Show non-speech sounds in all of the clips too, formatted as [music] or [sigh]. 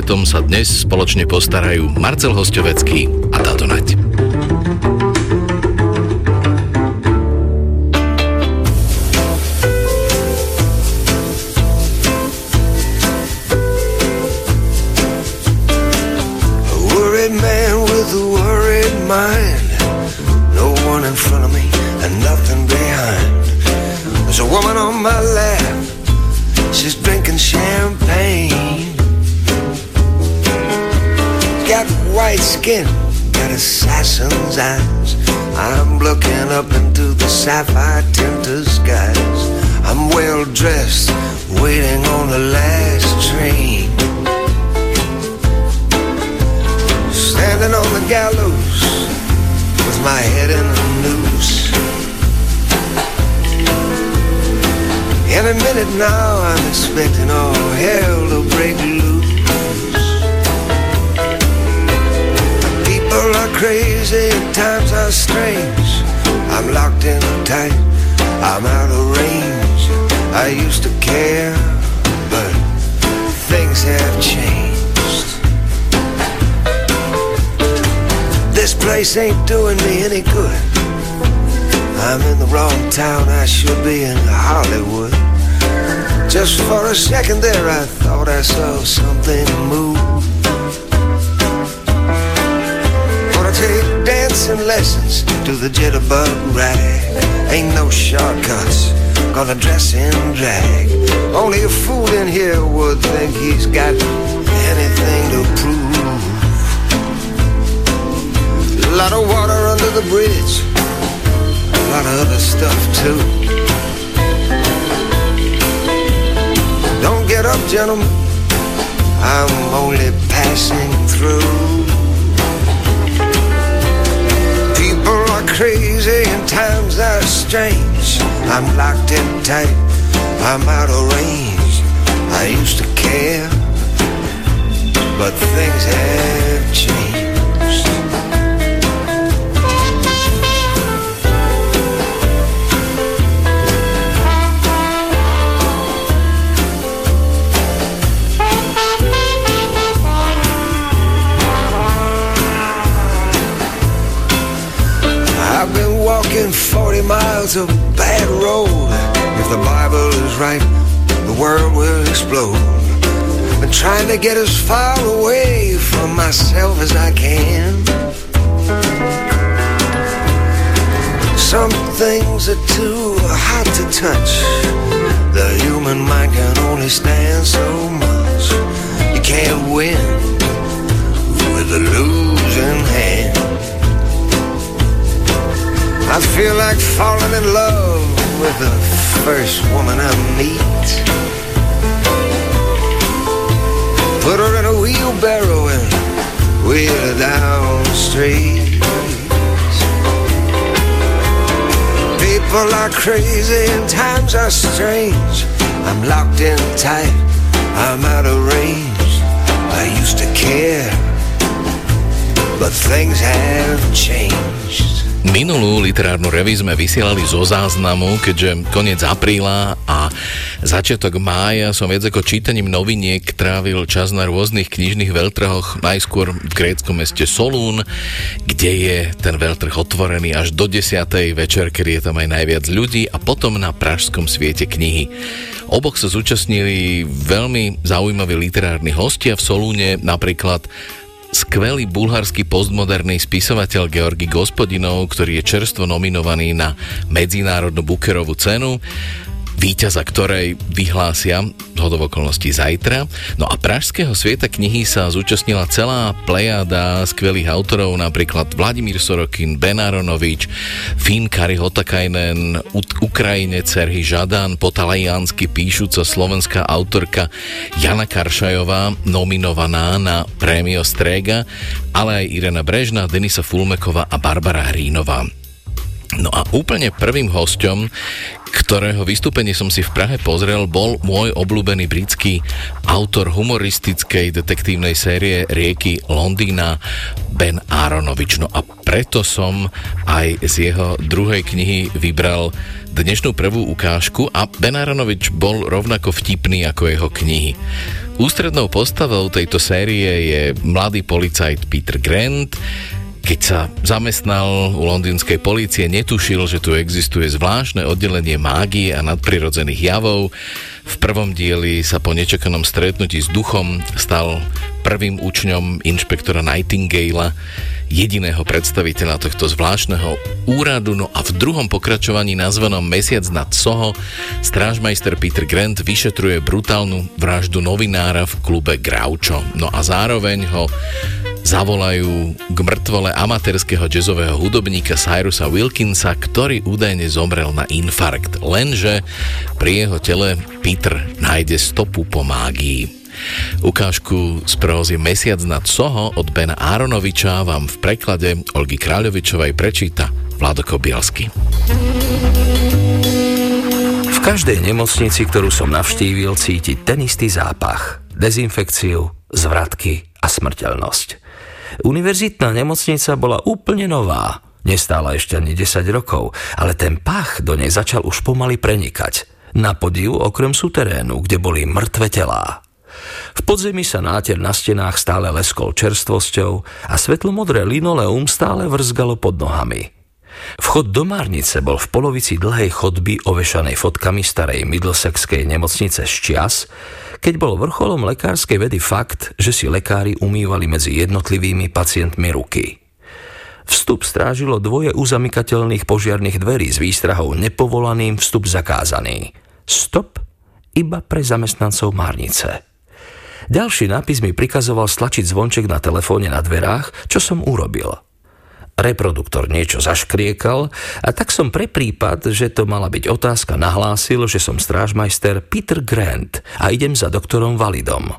duetom sa dnes spoločne postarajú Marcel Hostovecký a Tato Nať. There, I thought I saw something move. Wanna take dancing lessons to the jitterbug rag. Ain't no shortcuts, gonna dress in drag. Only a fool in here would think he's got anything to prove. A lot of water under the bridge, a lot of other stuff too. Get up, gentlemen, I'm only passing through. People are crazy and times are strange. I'm locked in tight, I'm out of range. I used to care, but things have changed. Walking 40 miles of bad road. If the Bible is right, the world will explode. Been trying to get as far away from myself as I can. Some things are too hot to touch. The human mind can only stand so much. You can't win with a losing hand. I feel like falling in love with the first woman I meet. Put her in a wheelbarrow and wheel her down the street. People are crazy and times are strange. I'm locked in tight, I'm out of range. I used to care, but things have changed. Minulú literárnu reví sme vysielali zo záznamu, keďže koniec apríla a začiatok mája som viac ako čítaním noviniek trávil čas na rôznych knižných veľtrhoch, najskôr v gréckom meste Solún, kde je ten veľtrh otvorený až do 10. večer, kedy je tam aj najviac ľudí a potom na Pražskom sviete knihy. Oboch sa zúčastnili veľmi zaujímaví literárni hostia v Solúne, napríklad skvelý bulharský postmoderný spisovateľ Georgi Gospodinov, ktorý je čerstvo nominovaný na Medzinárodnú Bukerovú cenu víťaza ktorej vyhlásia zhodov okolností zajtra. No a Pražského sveta knihy sa zúčastnila celá plejada skvelých autorov, napríklad Vladimír Sorokin, Ben Aronovič, Finn Kari Hotakainen, Ukrajine Serhy Žadan, potalajánsky píšuca slovenská autorka Jana Karšajová, nominovaná na prémio Strega, ale aj Irena Brežná, Denisa Fulmeková a Barbara Hrínová. No a úplne prvým hosťom, ktorého vystúpenie som si v Prahe pozrel, bol môj obľúbený britský autor humoristickej detektívnej série Rieky Londýna Ben Aronovič. No a preto som aj z jeho druhej knihy vybral dnešnú prvú ukážku a Ben Aronovič bol rovnako vtipný ako jeho knihy. Ústrednou postavou tejto série je mladý policajt Peter Grant, keď sa zamestnal u londýnskej policie, netušil, že tu existuje zvláštne oddelenie mágie a nadprirodzených javov. V prvom dieli sa po nečakanom stretnutí s duchom stal prvým učňom inšpektora Nightingala jediného predstaviteľa tohto zvláštneho úradu. No a v druhom pokračovaní nazvanom Mesiac nad Soho strážmajster Peter Grant vyšetruje brutálnu vraždu novinára v klube Groucho. No a zároveň ho zavolajú k mŕtvole amatérskeho jazzového hudobníka Cyrusa Wilkinsa, ktorý údajne zomrel na infarkt. Lenže pri jeho tele Peter nájde stopu po mágii. Ukážku z prózy Mesiac nad Soho od Bena Áronoviča vám v preklade Olgy Kráľovičovej prečíta Vlado Kobielsky. V každej nemocnici, ktorú som navštívil, cítiť ten istý zápach, dezinfekciu, zvratky a smrteľnosť. Univerzitná nemocnica bola úplne nová, nestála ešte ani 10 rokov, ale ten pach do nej začal už pomaly prenikať. Na podiu okrem suterénu, kde boli mŕtve telá. V podzemí sa náter na stenách stále leskol čerstvosťou a svetlomodré linoleum stále vrzgalo pod nohami. Vchod do Márnice bol v polovici dlhej chodby ovešanej fotkami starej Middlesexskej nemocnice z čias, keď bol vrcholom lekárskej vedy fakt, že si lekári umývali medzi jednotlivými pacientmi ruky. Vstup strážilo dvoje uzamykateľných požiarných dverí s výstrahou nepovolaným vstup zakázaný. Stop iba pre zamestnancov Márnice. Ďalší nápis mi prikazoval stlačiť zvonček na telefóne na dverách, čo som urobil. Reproduktor niečo zaškriekal a tak som pre prípad, že to mala byť otázka, nahlásil, že som strážmajster Peter Grant a idem za doktorom Validom.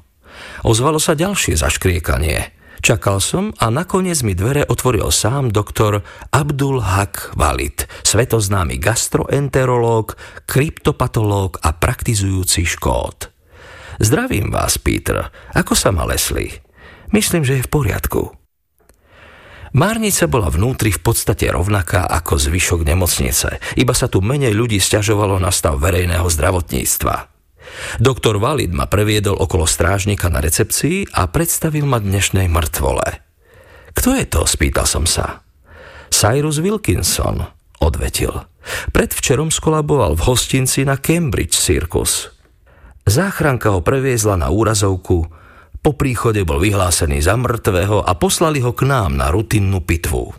Ozvalo sa ďalšie zaškriekanie. Čakal som a nakoniec mi dvere otvoril sám doktor Abdul Haq Valid, svetoznámy gastroenterológ, kryptopatológ a praktizujúci škód. Zdravím vás, Peter. Ako sa ma Leslie? Myslím, že je v poriadku. Márnica bola vnútri v podstate rovnaká ako zvyšok nemocnice, iba sa tu menej ľudí stiažovalo na stav verejného zdravotníctva. Doktor Valid ma previedol okolo strážnika na recepcii a predstavil ma dnešnej mŕtvole. Kto je to? spýtal som sa. Cyrus Wilkinson, odvetil. Predvčerom skolaboval v hostinci na Cambridge Circus. Záchranka ho previezla na úrazovku, po príchode bol vyhlásený za mŕtvého a poslali ho k nám na rutinnú pitvu.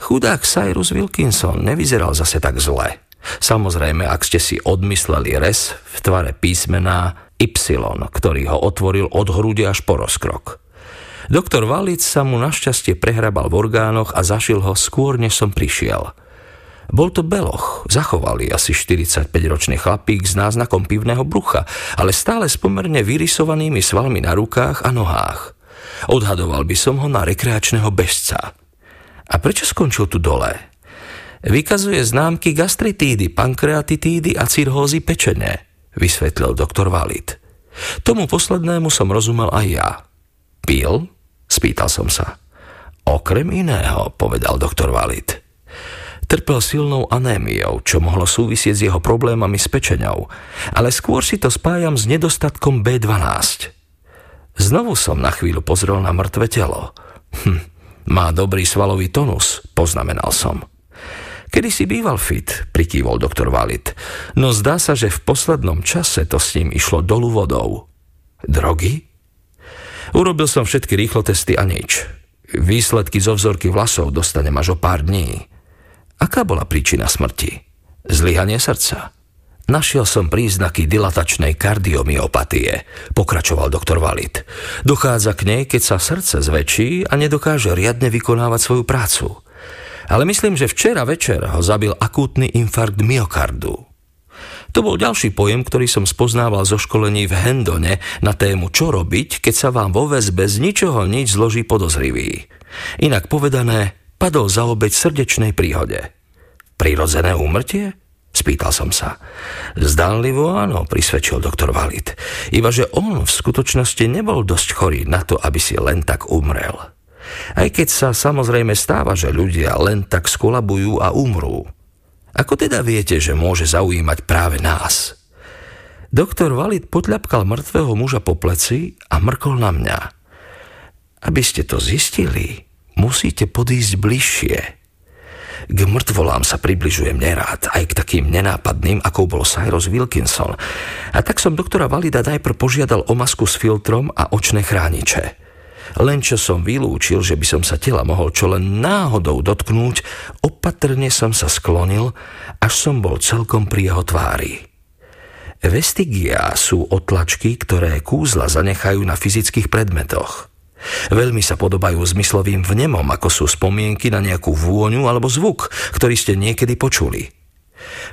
Chudák Cyrus Wilkinson nevyzeral zase tak zle. Samozrejme, ak ste si odmysleli res v tvare písmená Y, ktorý ho otvoril od hrude až po rozkrok. Doktor Valic sa mu našťastie prehrabal v orgánoch a zašil ho skôr, než som prišiel – bol to beloch, zachovali asi 45-ročný chlapík s náznakom pivného brucha, ale stále s pomerne vyrysovanými svalmi na rukách a nohách. Odhadoval by som ho na rekreačného bežca. A prečo skončil tu dole? Vykazuje známky gastritídy, pankreatitídy a cirhózy pečene, vysvetlil doktor Valid. Tomu poslednému som rozumel aj ja. Pil? Spýtal som sa. Okrem iného, povedal doktor Valid. Trpel silnou anémiou, čo mohlo súvisieť s jeho problémami s pečeňou, ale skôr si to spájam s nedostatkom B12. Znovu som na chvíľu pozrel na mŕtve telo. Hm, má dobrý svalový tonus, poznamenal som. Kedy si býval fit, prikývol doktor Valit, no zdá sa, že v poslednom čase to s ním išlo dolu vodou. Drogy? Urobil som všetky rýchlo testy a nič. Výsledky zo vzorky vlasov dostanem až o pár dní. Aká bola príčina smrti? Zlyhanie srdca. Našiel som príznaky dilatačnej kardiomyopatie, pokračoval doktor Valid. Dochádza k nej, keď sa srdce zväčší a nedokáže riadne vykonávať svoju prácu. Ale myslím, že včera večer ho zabil akútny infarkt myokardu. To bol ďalší pojem, ktorý som spoznával zo školení v Hendone na tému čo robiť, keď sa vám vo väzbe z ničoho nič zloží podozrivý. Inak povedané, padol za obeď srdečnej príhode. Prirodzené úmrtie? Spýtal som sa. Zdánlivo áno, prisvedčil doktor Valid. Iba že on v skutočnosti nebol dosť chorý na to, aby si len tak umrel. Aj keď sa samozrejme stáva, že ľudia len tak skolabujú a umrú. Ako teda viete, že môže zaujímať práve nás? Doktor Valid potľapkal mŕtvého muža po pleci a mrkol na mňa. Aby ste to zistili, musíte podísť bližšie. K mŕtvolám sa približujem nerád, aj k takým nenápadným, ako bol Cyrus Wilkinson. A tak som doktora Valida najprv požiadal o masku s filtrom a očné chrániče. Len čo som vylúčil, že by som sa tela mohol čo len náhodou dotknúť, opatrne som sa sklonil, až som bol celkom pri jeho tvári. Vestigia sú otlačky, ktoré kúzla zanechajú na fyzických predmetoch. Veľmi sa podobajú zmyslovým vnemom, ako sú spomienky na nejakú vôňu alebo zvuk, ktorý ste niekedy počuli.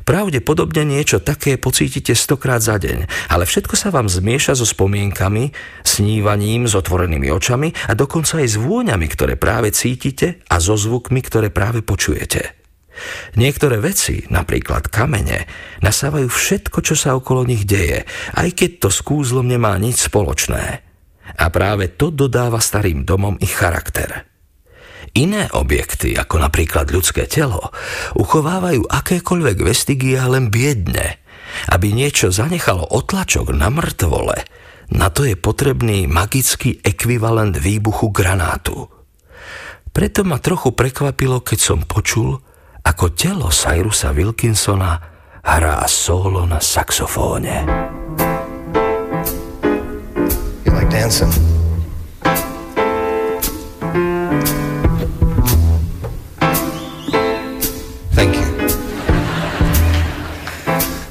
Pravdepodobne niečo také pocítite stokrát za deň, ale všetko sa vám zmieša so spomienkami, snívaním s otvorenými očami a dokonca aj s vôňami, ktoré práve cítite a so zvukmi, ktoré práve počujete. Niektoré veci, napríklad kamene, nasávajú všetko, čo sa okolo nich deje, aj keď to s kúzlom nemá nič spoločné. A práve to dodáva starým domom ich charakter. Iné objekty, ako napríklad ľudské telo, uchovávajú akékoľvek vestigia len biedne. Aby niečo zanechalo otlačok na mŕtvole, na to je potrebný magický ekvivalent výbuchu granátu. Preto ma trochu prekvapilo, keď som počul, ako telo Cyrusa Wilkinsona hrá solo na saxofóne. Dancing? Thank you.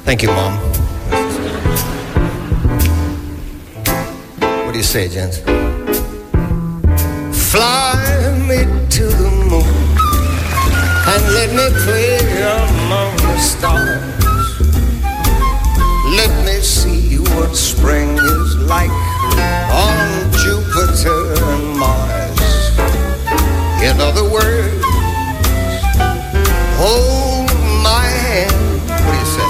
Thank you, Mom. What do you say, gents? Fly me to the moon and let me play among the stars. Let me see what spring is like on Jupiter and Mars. In other words, hold my hand. What do you say?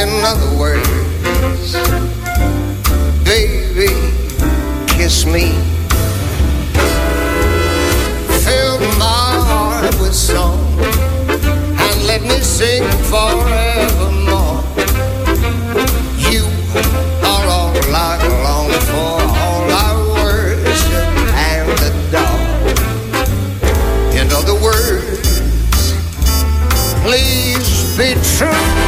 In other words, baby, kiss me. Fill my heart with song and let me sing forevermore. Please be true.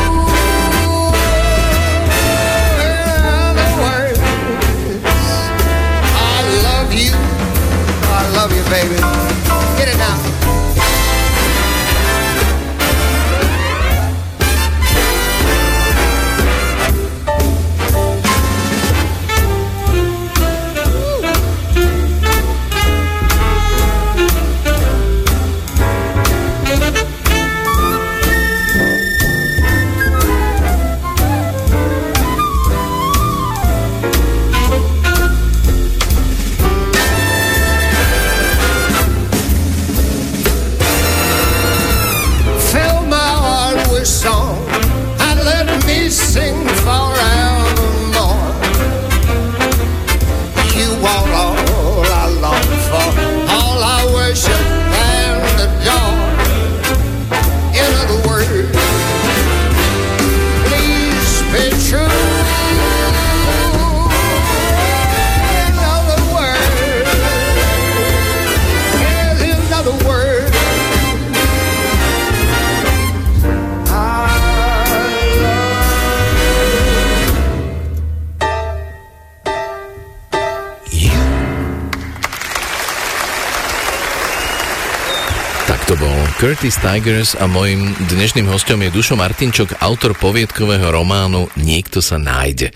Curtis Tigers a mojim dnešným hostom je Dušo Martinčok, autor poviedkového románu Niekto sa nájde.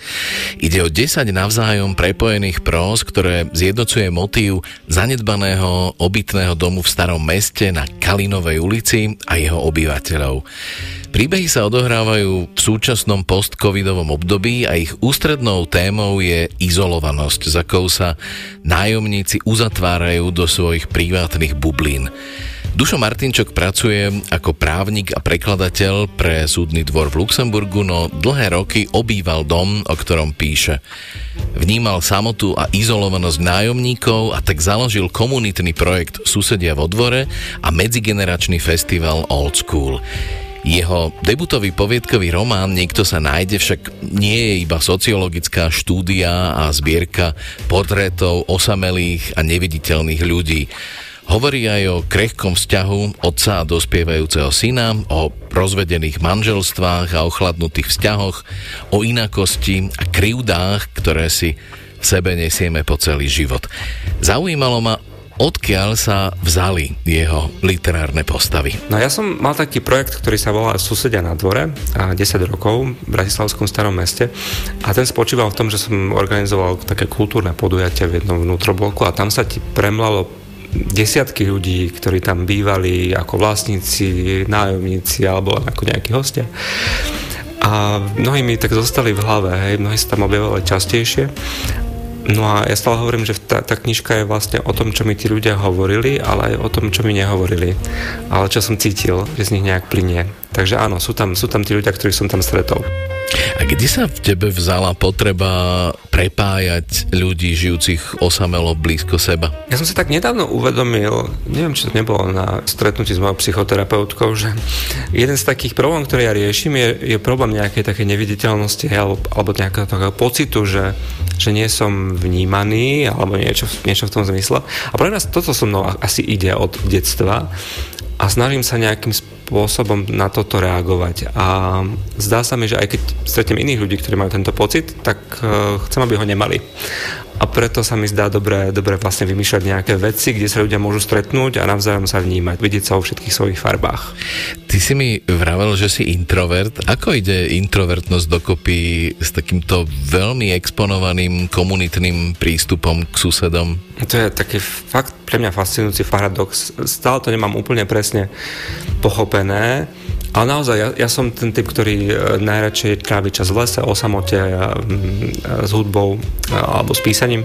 Ide o 10 navzájom prepojených próz, ktoré zjednocuje motív zanedbaného obytného domu v starom meste na Kalinovej ulici a jeho obyvateľov. Príbehy sa odohrávajú v súčasnom post-covidovom období a ich ústrednou témou je izolovanosť, za akou sa nájomníci uzatvárajú do svojich privátnych bublín. Dušo Martinčok pracuje ako právnik a prekladateľ pre súdny dvor v Luxemburgu, no dlhé roky obýval dom, o ktorom píše. Vnímal samotu a izolovanosť nájomníkov a tak založil komunitný projekt Susedia vo dvore a medzigeneračný festival Old School. Jeho debutový poviedkový román Niekto sa nájde však nie je iba sociologická štúdia a zbierka portrétov osamelých a neviditeľných ľudí. Hovorí aj o krehkom vzťahu otca a dospievajúceho syna, o rozvedených manželstvách a ochladnutých vzťahoch, o inakosti a krivdách, ktoré si v sebe nesieme po celý život. Zaujímalo ma, odkiaľ sa vzali jeho literárne postavy. No ja som mal taký projekt, ktorý sa volá Susedia na dvore a 10 rokov v Bratislavskom starom meste a ten spočíval v tom, že som organizoval také kultúrne podujatie v jednom vnútrobloku a tam sa ti premlalo desiatky ľudí, ktorí tam bývali ako vlastníci, nájomníci alebo ako nejakí hostia. A mnohí mi tak zostali v hlave, hej, mnohí sa tam objavovali častejšie. No a ja stále hovorím, že tá, tá knižka je vlastne o tom, čo mi tí ľudia hovorili, ale aj o tom, čo mi nehovorili. Ale čo som cítil, že z nich nejak plinie. Takže áno, sú tam, sú tam tí ľudia, ktorých som tam stretol. A kde sa v tebe vzala potreba prepájať ľudí žijúcich osamelo blízko seba? Ja som si tak nedávno uvedomil, neviem, či to nebolo na stretnutí s mojou psychoterapeutkou, že jeden z takých problémov, ktoré ja riešim, je, je problém nejakej také neviditeľnosti alebo, alebo nejakého takého pocitu, že, že nie som vnímaný alebo niečo, niečo v tom zmysle. A pre nás toto so mnou asi ide od detstva a snažím sa nejakým spôsobom na toto reagovať. A zdá sa mi, že aj keď stretnem iných ľudí, ktorí majú tento pocit, tak uh, chcem, aby ho nemali a preto sa mi zdá dobre, dobre vlastne vymýšľať nejaké veci, kde sa ľudia môžu stretnúť a navzájom sa vnímať, vidieť sa vo všetkých svojich farbách. Ty si mi vravel, že si introvert. Ako ide introvertnosť dokopy s takýmto veľmi exponovaným komunitným prístupom k susedom? To je taký fakt pre mňa fascinujúci paradox. Stále to nemám úplne presne pochopené ale naozaj, ja, ja som ten typ, ktorý e, najradšej trávi čas v lese, o samote, s hudbou alebo s písaním.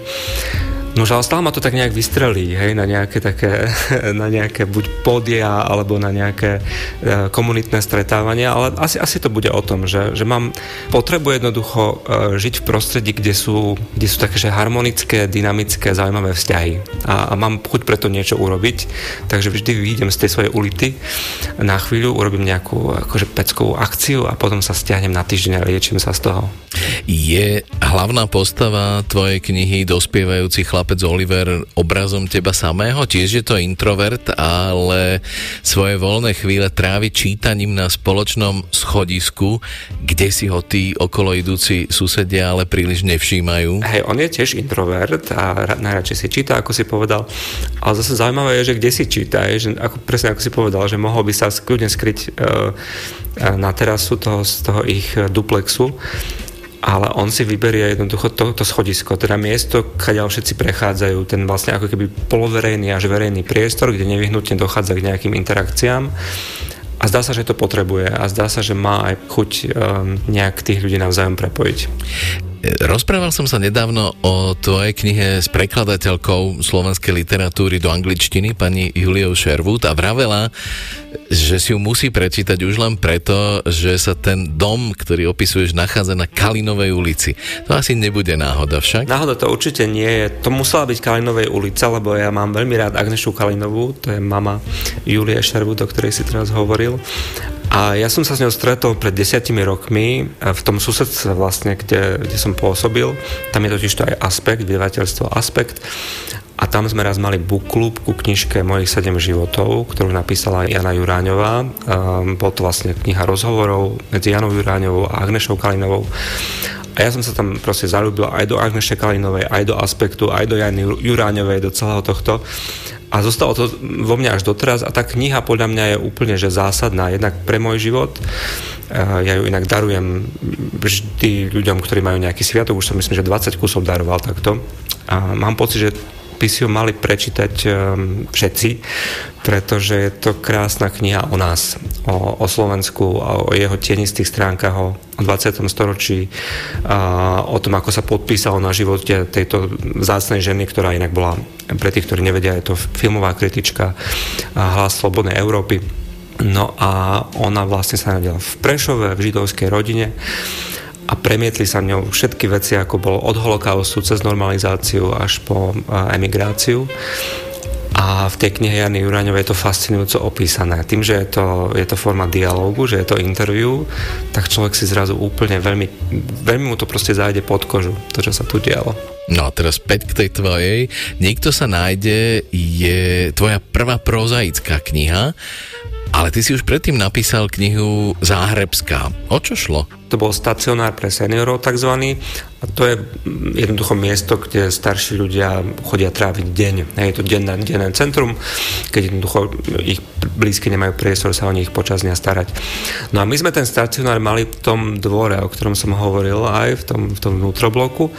No ale stále ma to tak nejak vystrelí, hej, na nejaké také, [laughs] na nejaké buď podia, alebo na nejaké e, komunitné stretávania, ale asi, asi to bude o tom, že, že mám potrebu jednoducho e, žiť v prostredí, kde sú, kde sú také že harmonické, dynamické, zaujímavé vzťahy. A, a mám chuť preto niečo urobiť, takže vždy vyjdem z tej svojej ulity na chvíľu, urobím nejakú akože peckovú akciu a potom sa stiahnem na týždeň a liečím sa z toho. Je hlavná postava tvojej knihy Dospievajúci chlap chlapec Oliver obrazom teba samého? Tiež je to introvert, ale svoje voľné chvíle trávi čítaním na spoločnom schodisku, kde si ho tí okolo idúci susedia ale príliš nevšímajú. Hej, on je tiež introvert a najradšej si číta, ako si povedal. Ale zase zaujímavé je, že kde si číta, je, že ako, presne ako si povedal, že mohol by sa kľudne skryť uh, na terasu toho, z toho ich duplexu ale on si vyberie jednoducho to, to schodisko, teda miesto, kde všetci prechádzajú, ten vlastne ako keby poloverejný až verejný priestor, kde nevyhnutne dochádza k nejakým interakciám a zdá sa, že to potrebuje a zdá sa, že má aj chuť um, nejak tých ľudí navzájom prepojiť. Rozprával som sa nedávno o tvojej knihe s prekladateľkou slovenskej literatúry do angličtiny, pani Juliou Sherwood a vravela, že si ju musí prečítať už len preto, že sa ten dom, ktorý opisuješ, nachádza na Kalinovej ulici. To asi nebude náhoda však? Náhoda to určite nie je. To musela byť Kalinovej ulica, lebo ja mám veľmi rád Agnešu Kalinovú, to je mama Julie Sherwood, o ktorej si teraz hovoril. A ja som sa s ňou stretol pred desiatimi rokmi v tom susedstve vlastne, kde, kde som pôsobil. Tam je totiž to aj aspekt, vydavateľstvo aspekt. A tam sme raz mali book club ku knižke Mojich 7 životov, ktorú napísala Jana Juráňová. Um, bol to vlastne kniha rozhovorov medzi Janou Juráňovou a Agnešou Kalinovou. A ja som sa tam proste zalúbil aj do Agneše Kalinovej, aj do Aspektu, aj do Jany Juráňovej, do celého tohto a zostalo to vo mne až doteraz a tá kniha podľa mňa je úplne že zásadná jednak pre môj život. Ja ju inak darujem vždy ľuďom, ktorí majú nejaký sviatok, už som myslím, že 20 kusov daroval takto. A mám pocit, že by si ho mali prečítať um, všetci, pretože je to krásna kniha o nás, o, o Slovensku, o jeho tienistých stránkach, o 20. storočí, a o tom, ako sa podpísalo na živote tejto zácnej ženy, ktorá inak bola, pre tých, ktorí nevedia, je to filmová kritička Hlas Slobodnej Európy. No a ona vlastne sa narodila v Prešove, v židovskej rodine a premietli sa ňou všetky veci, ako bolo od holokaustu cez normalizáciu až po emigráciu. A v tej knihe Jany Juraňovej je to fascinujúco opísané. Tým, že je to, je to forma dialógu, že je to interview, tak človek si zrazu úplne veľmi, veľmi mu to proste zájde pod kožu, to, čo sa tu dialo. No a teraz späť k tej tvojej. Niekto sa nájde, je tvoja prvá prozaická kniha, ale ty si už predtým napísal knihu Záhrebská. O čo šlo? To bol stacionár pre seniorov tzv. A to je jednoducho miesto, kde starší ľudia chodia tráviť deň. Je to denné, denné centrum, keď jednoducho ich blízky nemajú priestor sa o nich počas dňa starať. No a my sme ten stacionár mali v tom dvore, o ktorom som hovoril aj v tom, v tom vnútrobloku.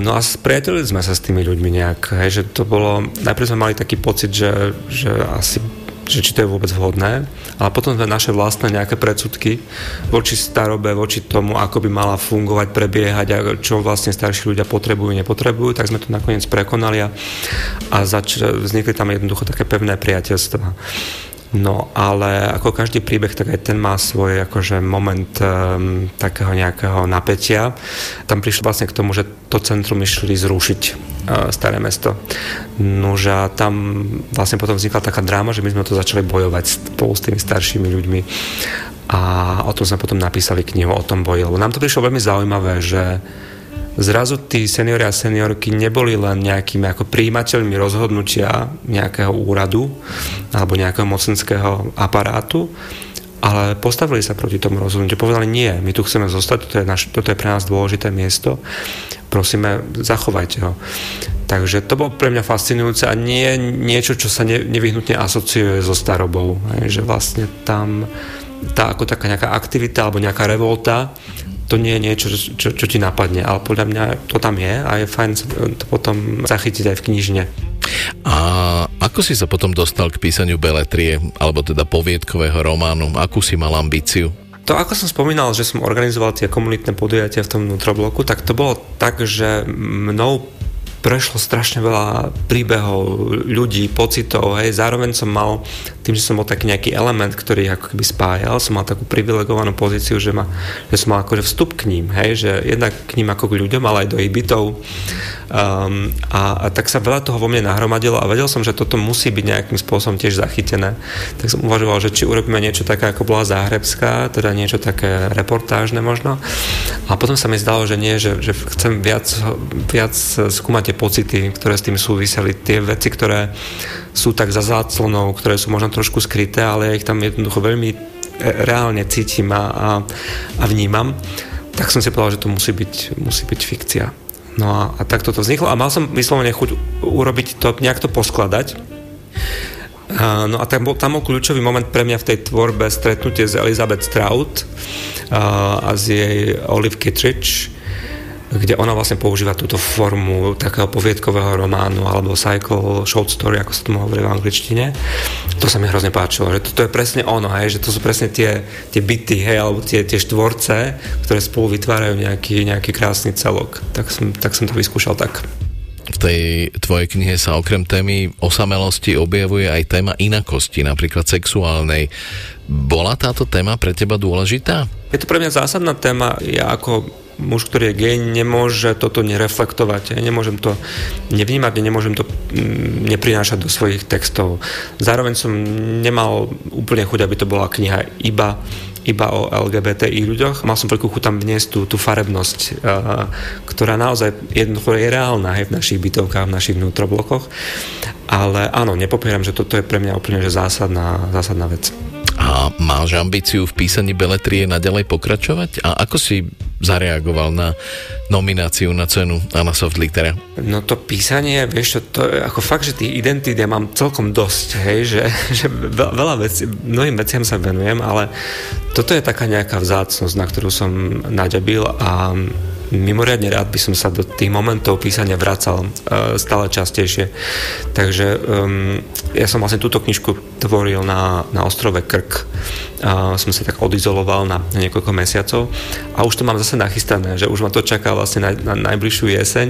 No a spriatelili sme sa s tými ľuďmi nejak, hej, že to bolo, najprv sme mali taký pocit, že, že asi že či to je vôbec vhodné, ale potom sme naše vlastné nejaké predsudky voči starobe, voči tomu, ako by mala fungovať, prebiehať a čo vlastne starší ľudia potrebujú, nepotrebujú, tak sme to nakoniec prekonali a, a zač- vznikli tam jednoducho také pevné priateľstva. No ale ako každý príbeh, tak aj ten má svoj akože moment um, takého nejakého napätia. Tam prišlo vlastne k tomu, že to centrum išli zrušiť, uh, staré mesto. Nože a tam vlastne potom vznikla taká dráma, že my sme to začali bojovať spolu s tými staršími ľuďmi a o tom sme potom napísali knihu o tom boji, lebo nám to prišlo veľmi zaujímavé, že zrazu tí seniori a seniorky neboli len nejakými ako príjimateľmi rozhodnutia nejakého úradu alebo nejakého mocenského aparátu, ale postavili sa proti tomu rozhodnutiu. Povedali, nie, my tu chceme zostať, toto je, naš, toto je pre nás dôležité miesto, prosíme, zachovajte ho. Takže to bolo pre mňa fascinujúce a nie niečo, čo sa ne, nevyhnutne asociuje so starobou. Hej, že vlastne tam tá ako taká nejaká aktivita alebo nejaká revolta to nie je niečo, čo, čo ti napadne, ale podľa mňa to tam je a je fajn to potom zachytiť aj v knižne. A ako si sa potom dostal k písaniu beletrie, alebo teda poviedkového románu? Akú si mal ambíciu? To, ako som spomínal, že som organizoval tie komunitné podujatia v tom vnútrobloku, tak to bolo tak, že mnou prešlo strašne veľa príbehov, ľudí, pocitov, hej, zároveň som mal, tým, že som bol taký nejaký element, ktorý ako keby spájal, som mal takú privilegovanú pozíciu, že, ma, že som mal akože vstup k ním, hej, že jednak k ním ako k ľuďom, ale aj do ich bytov. Um, a, a tak sa veľa toho vo mne nahromadilo a vedel som, že toto musí byť nejakým spôsobom tiež zachytené. Tak som uvažoval, že či urobíme niečo také, ako bola Záhrebská, teda niečo také reportážne možno. A potom sa mi zdalo, že nie, že, že chcem viac, viac skúmať tie pocity, ktoré s tým súviseli, tie veci, ktoré sú tak za záclonou, ktoré sú možno trošku skryté, ale ja ich tam jednoducho veľmi e, reálne cítim a, a, a vnímam, tak som si povedal, že to musí byť, musí byť fikcia. No a, a tak toto vzniklo a mal som vyslovene chuť urobiť to, nejak to poskladať. A, no a tam bol, tam bol kľúčový moment pre mňa v tej tvorbe stretnutie s Elizabeth Strout a, a s jej Olive Kittredge, kde ona vlastne používa túto formu takého poviedkového románu alebo cycle short story, ako sa tomu hovorí v angličtine. To sa mi hrozne páčilo, že toto je presne ono, hej, že to sú presne tie, tie byty, hej, alebo tie, tie štvorce, ktoré spolu vytvárajú nejaký, nejaký krásny celok. Tak som, tak som to vyskúšal tak. V tej tvojej knihe sa okrem témy osamelosti objavuje aj téma inakosti, napríklad sexuálnej. Bola táto téma pre teba dôležitá? Je to pre mňa zásadná téma. Ja ako muž, ktorý je gej, nemôže toto nereflektovať. Ja nemôžem to nevnímať, nemôžem to mm, neprinášať do svojich textov. Zároveň som nemal úplne chuť, aby to bola kniha iba iba o LGBTI ľuďoch. Mal som veľkú chuť tam vniesť tú, tú farebnosť, uh, ktorá naozaj jednoducho je reálna aj v našich bytovkách, v našich vnútroblokoch. Ale áno, nepopieram, že toto je pre mňa úplne že zásadná, zásadná vec. A máš ambíciu v písaní beletrie naďalej pokračovať? A ako si zareagoval na nomináciu na cenu Anna Soft Litera? No to písanie, vieš, to, to je ako fakt, že tých identít ja mám celkom dosť, hej, že, [laughs] že veľa vecí, mnohým veciam sa venujem, ale toto je taká nejaká vzácnosť, na ktorú som naďabil a mimoriadne rád by som sa do tých momentov písania vracal uh, stále častejšie. Takže um, ja som vlastne túto knižku tvoril na, na ostrove Krk. Uh, som sa tak odizoloval na, na niekoľko mesiacov a už to mám zase nachystané, že už ma to čaká vlastne na, na najbližšiu jeseň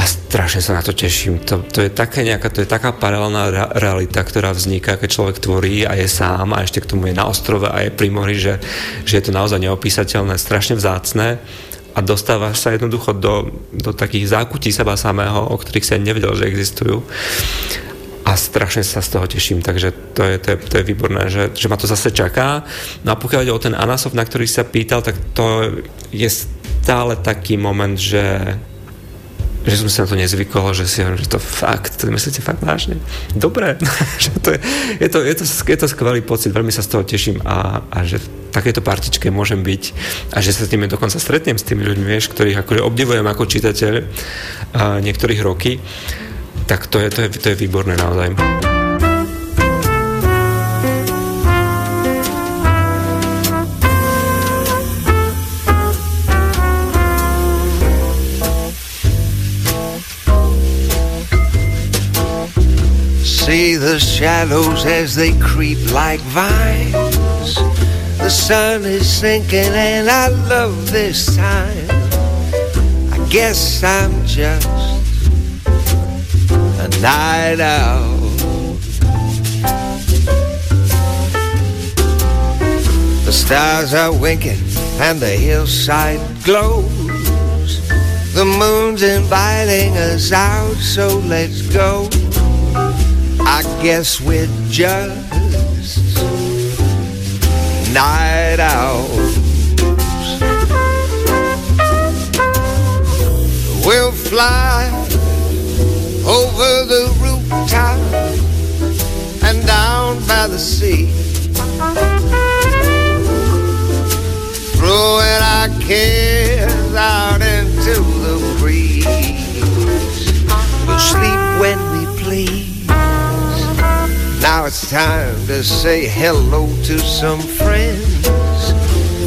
a strašne sa na to teším. To, to, je, taká nejaká, to je taká paralelná realita, ktorá vzniká, keď človek tvorí a je sám a ešte k tomu je na ostrove a je pri mori, že, že je to naozaj neopísateľné, strašne vzácne a dostávaš sa jednoducho do, do takých zákutí seba samého, o ktorých sa nevedel, že existujú. a strašne sa z toho teším, takže to je, to je, to je výborné, že, že ma to zase čaká. No a pokiaľ ide o ten Anasov, na ktorý sa pýtal, tak to je stále taký moment, že že som si na to nezvykol, že si hovorím, že to fakt, to myslíte fakt vážne? Dobre, [laughs] že to je, je, to, je, to, je to skvelý pocit, veľmi sa z toho teším a, a že v takejto partičke môžem byť a že sa s tými dokonca stretnem s tými ľuďmi, vieš, ktorých akože obdivujem ako čitateľ a niektorých roky, tak to je, to je, to je výborné naozaj. See the shadows as they creep like vines. The sun is sinking and I love this time. I guess I'm just a night owl. The stars are winking and the hillside glows. The moon's inviting us out, so let's go. I guess we're just night owls. We'll fly over the rooftop and down by the sea. Throwing our cares out into the breeze. We'll sleep it's time to say hello to some friends.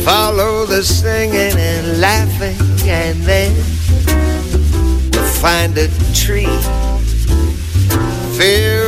Follow the singing and laughing, and then find a tree filled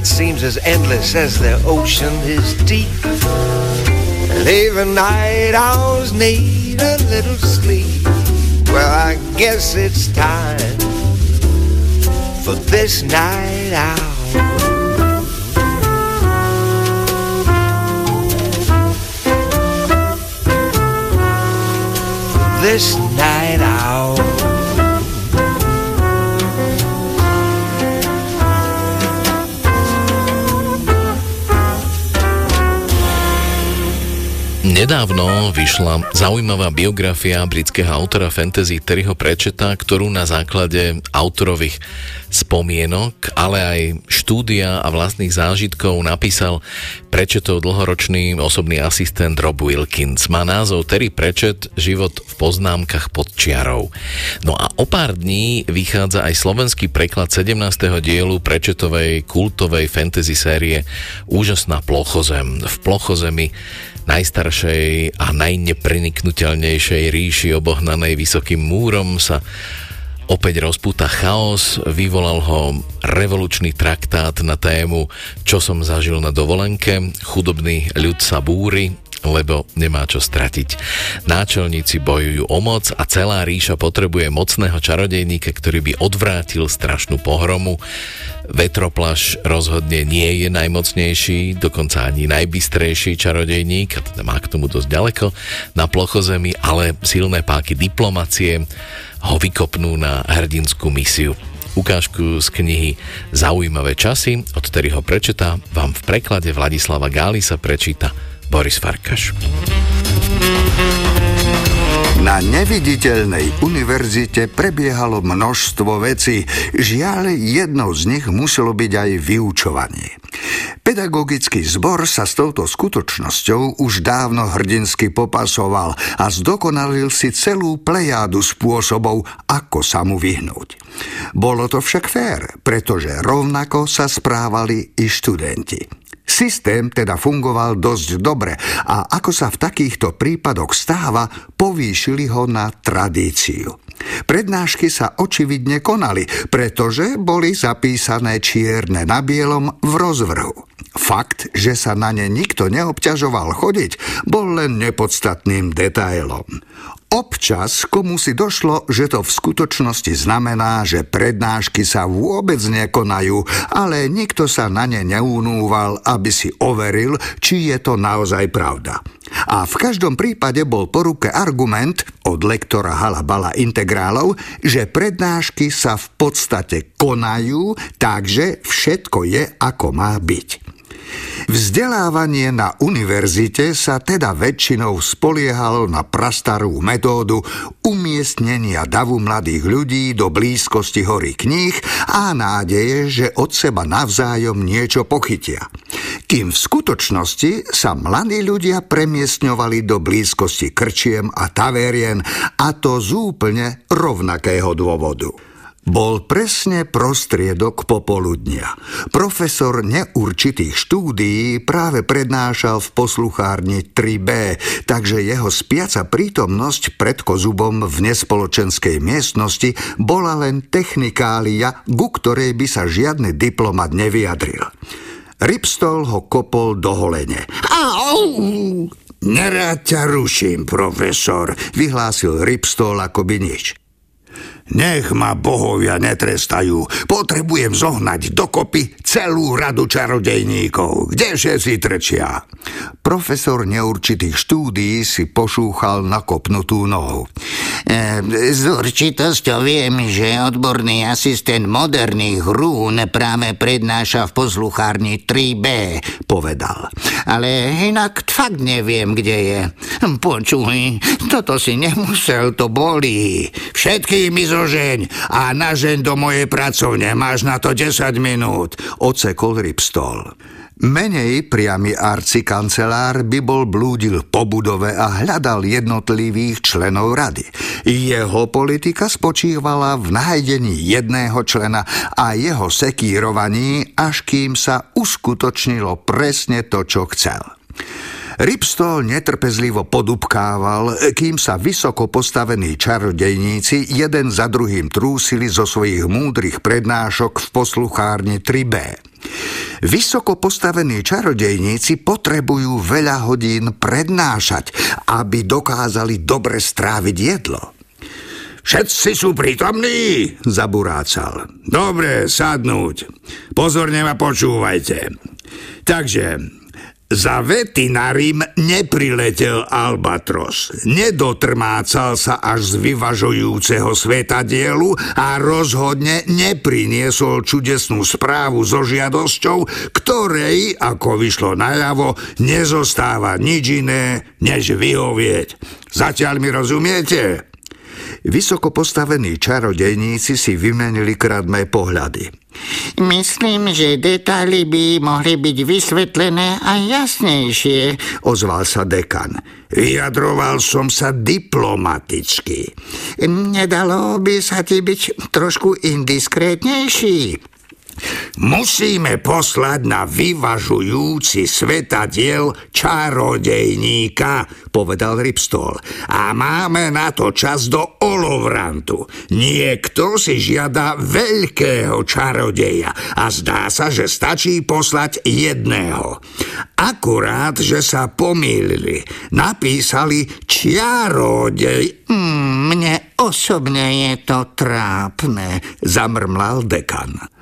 night seems as endless as the ocean is deep. And even night owls need a little sleep. Well, I guess it's time for this night owl. This night out. Nedávno vyšla zaujímavá biografia britského autora fantasy Terryho Prečeta, ktorú na základe autorových spomienok, ale aj štúdia a vlastných zážitkov napísal Prečetov dlhoročný osobný asistent Rob Wilkins. Má názov Terry Prečet Život v poznámkach pod čiarou. No a o pár dní vychádza aj slovenský preklad 17. dielu Prečetovej kultovej fantasy série Úžasná plochozem. V plochozemi najstaršej a najnepreniknutelnejšej ríši obohnanej vysokým múrom sa opäť rozpúta chaos, vyvolal ho revolučný traktát na tému Čo som zažil na dovolenke, chudobný ľud sa búri, lebo nemá čo stratiť. Náčelníci bojujú o moc a celá ríša potrebuje mocného čarodejníka, ktorý by odvrátil strašnú pohromu. Vetroplaš rozhodne nie je najmocnejší, dokonca ani najbystrejší čarodejník, a teda má k tomu dosť ďaleko na plochozemi, ale silné páky diplomacie ho vykopnú na hrdinskú misiu. ukážku z knihy Zaujímavé časy, od ktorého prečetá vám v preklade Vladislava Gáli sa prečíta Boris Farkaš. Na neviditeľnej univerzite prebiehalo množstvo vecí. Žiaľ, jednou z nich muselo byť aj vyučovanie. Pedagogický zbor sa s touto skutočnosťou už dávno hrdinsky popasoval a zdokonalil si celú plejádu spôsobov, ako sa mu vyhnúť. Bolo to však fér, pretože rovnako sa správali i študenti. Systém teda fungoval dosť dobre a ako sa v takýchto prípadoch stáva, povýšili ho na tradíciu. Prednášky sa očividne konali, pretože boli zapísané čierne na bielom v rozvrhu. Fakt, že sa na ne nikto neobťažoval chodiť, bol len nepodstatným detailom. Občas komu si došlo, že to v skutočnosti znamená, že prednášky sa vôbec nekonajú, ale nikto sa na ne neunúval, aby si overil, či je to naozaj pravda. A v každom prípade bol po ruke argument od lektora Halabala integrálov, že prednášky sa v podstate konajú, takže všetko je ako má byť. Vzdelávanie na univerzite sa teda väčšinou spoliehalo na prastarú metódu umiestnenia davu mladých ľudí do blízkosti hory kníh a nádeje, že od seba navzájom niečo pochytia. Kým v skutočnosti sa mladí ľudia premiestňovali do blízkosti krčiem a tavérien a to z úplne rovnakého dôvodu. Bol presne prostriedok popoludnia. Profesor neurčitých štúdií práve prednášal v posluchárni 3B, takže jeho spiaca prítomnosť pred kozubom v nespoločenskej miestnosti bola len technikália, ku ktorej by sa žiadny diplomat nevyjadril. Ripstol ho kopol do holene. Au! Nerád ťa ruším, profesor, vyhlásil Ripstol by nič. Nech ma bohovia netrestajú. Potrebujem zohnať dokopy celú radu čarodejníkov. Kde všetci trčia? Profesor neurčitých štúdií si pošúchal na kopnutú nohu. E, s určitosťou viem, že odborný asistent moderných rún práve prednáša v posluchárni 3B, povedal. Ale inak fakt neviem, kde je. Počuj, toto si nemusel, to bolí. Všetkými zo zožeň a nažeň do mojej pracovne. Máš na to 10 minút, ocekol Ripstol. Menej priamy arcikancelár by bol blúdil po budove a hľadal jednotlivých členov rady. Jeho politika spočívala v nájdení jedného člena a jeho sekírovaní, až kým sa uskutočnilo presne to, čo chcel. Ripstol netrpezlivo podupkával, kým sa vysoko postavení čarodejníci jeden za druhým trúsili zo svojich múdrych prednášok v posluchárni 3B. Vysoko postavení čarodejníci potrebujú veľa hodín prednášať, aby dokázali dobre stráviť jedlo. Všetci sú prítomní, zaburácal. Dobre, sadnúť. Pozorne ma počúvajte. Takže, za vety na Rím nepriletel Albatros. Nedotrmácal sa až z vyvažujúceho svetadielu a rozhodne nepriniesol čudesnú správu so žiadosťou, ktorej, ako vyšlo najavo, nezostáva nič iné, než vyhovieť. Zatiaľ mi rozumiete? Vysoko postavení čarodejníci si vymenili kradmé pohľady. Myslím, že detaily by mohli byť vysvetlené aj jasnejšie, ozval sa dekan. Vyjadroval som sa diplomaticky. Nedalo by sa ti byť trošku indiskrétnejší? Musíme poslať na vyvažujúci svetadiel čarodejníka, povedal Ripstol. A máme na to čas do Olovrantu. Niekto si žiada veľkého čarodeja a zdá sa, že stačí poslať jedného. Akurát, že sa pomýlili. Napísali čiarodej. Hmm, mne osobne je to trápne, zamrmlal dekan.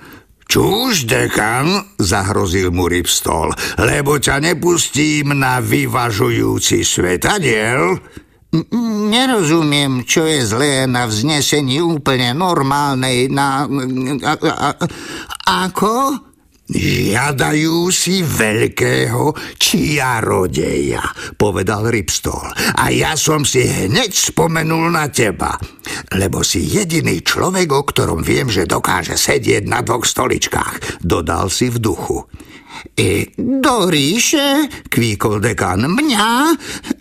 Čuž, dekan, zahrozil mu Ripstol, lebo ťa nepustím na vyvažujúci svetadiel. Nerozumiem, čo je zlé na vznesení úplne normálnej na... A, a, ako? Žiadajú si veľkého čiarodeja, povedal Ripstol. A ja som si hneď spomenul na teba, lebo si jediný človek, o ktorom viem, že dokáže sedieť na dvoch stoličkách, dodal si v duchu. E, do ríše, kvíkol dekan, mňa,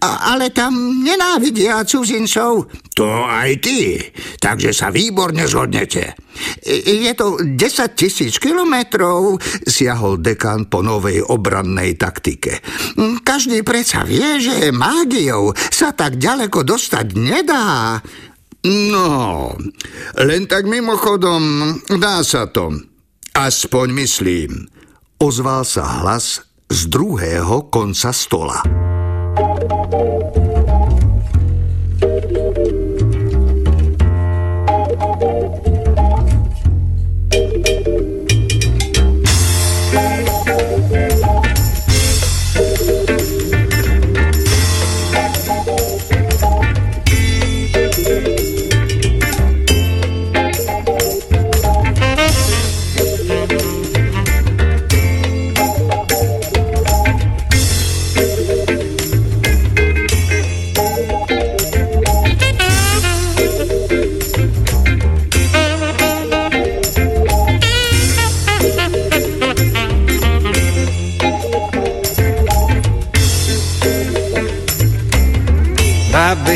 a, ale tam nenávidia cudzincov. To aj ty, takže sa výborne zhodnete. Je to 10 tisíc kilometrov, siahol dekan po novej obrannej taktike. Každý predsa vie, že mágiou sa tak ďaleko dostať nedá. No, len tak mimochodom, dá sa to. Aspoň myslím. Ozval sa hlas z druhého konca stola.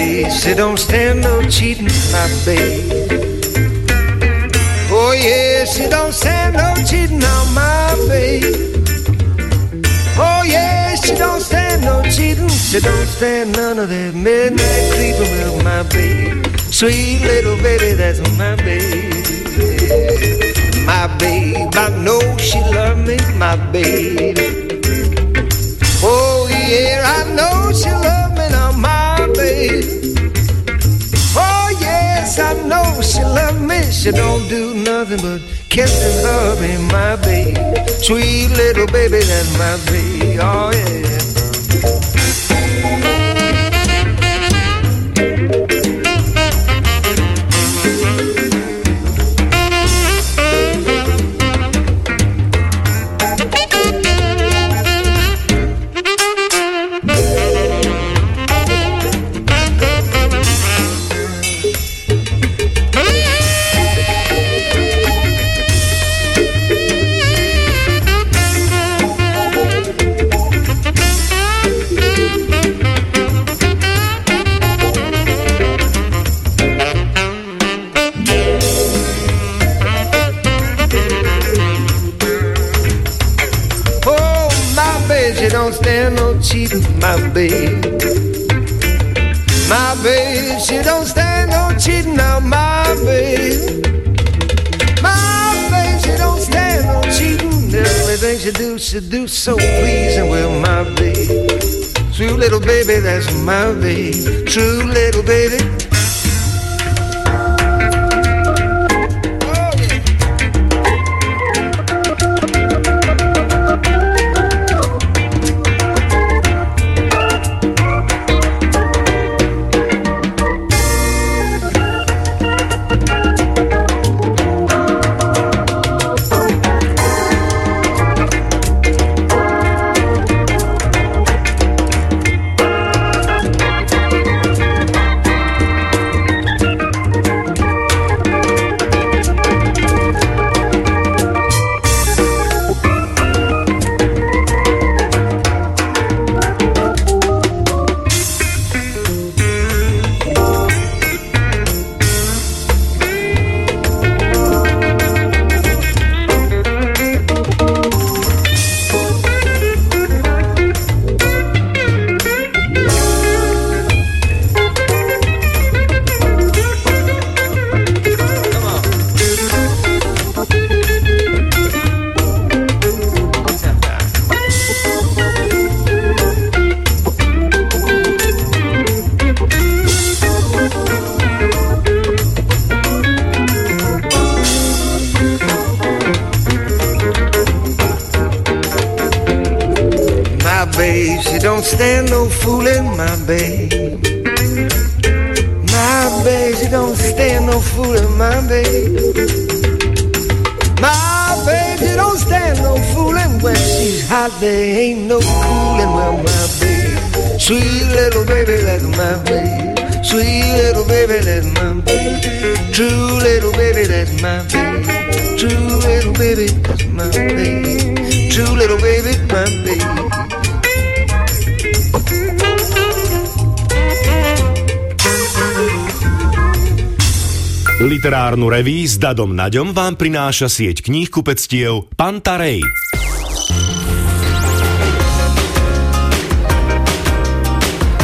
She don't stand no cheating, my babe. Oh yeah, she don't stand no cheating on my babe. Oh yeah, she don't stand no cheating. She don't stand none of that midnight creeping with my babe. Sweet little baby, that's my baby. My babe, I know she love me, my babe. Oh yeah, I know she love Oh, now, my. I know she love me. She don't do nothing but kiss and hug me, my baby. Sweet little baby, that's my baby. Oh yeah. Cheating now, my babe. My babe, she don't stand no cheating. Everything she do, she do so pleasing. Well, my babe, true little baby, that's my babe. True little baby. Literárnu reví s Dadom Naďom vám prináša sieť kníh kupectiev Pantarej.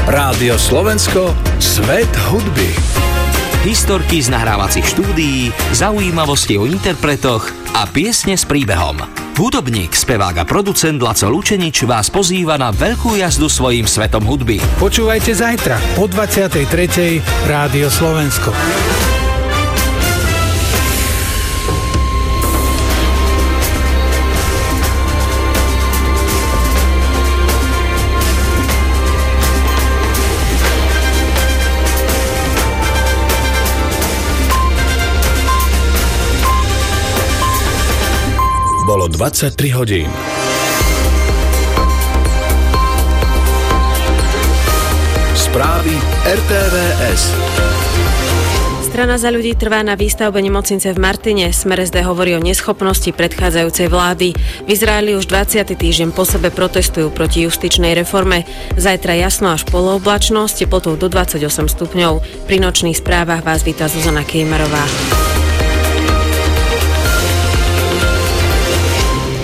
Rádio Slovensko, svet hudby. Historky z nahrávacích štúdií, zaujímavosti o interpretoch a piesne s príbehom. Hudobník, spevák a producent Laco Lučenič vás pozýva na veľkú jazdu svojim svetom hudby. Počúvajte zajtra o 23. Rádio Slovensko. 23 hodín. Správy RTVS. Strana za ľudí trvá na výstavbe nemocnice v Martine. Smer SD hovorí o neschopnosti predchádzajúcej vlády. V Izraeli už 20. týždeň po sebe protestujú proti justičnej reforme. Zajtra jasno až polooblačnosť, teplotou do 28 stupňov. Pri nočných správach vás víta Zuzana Kejmarová.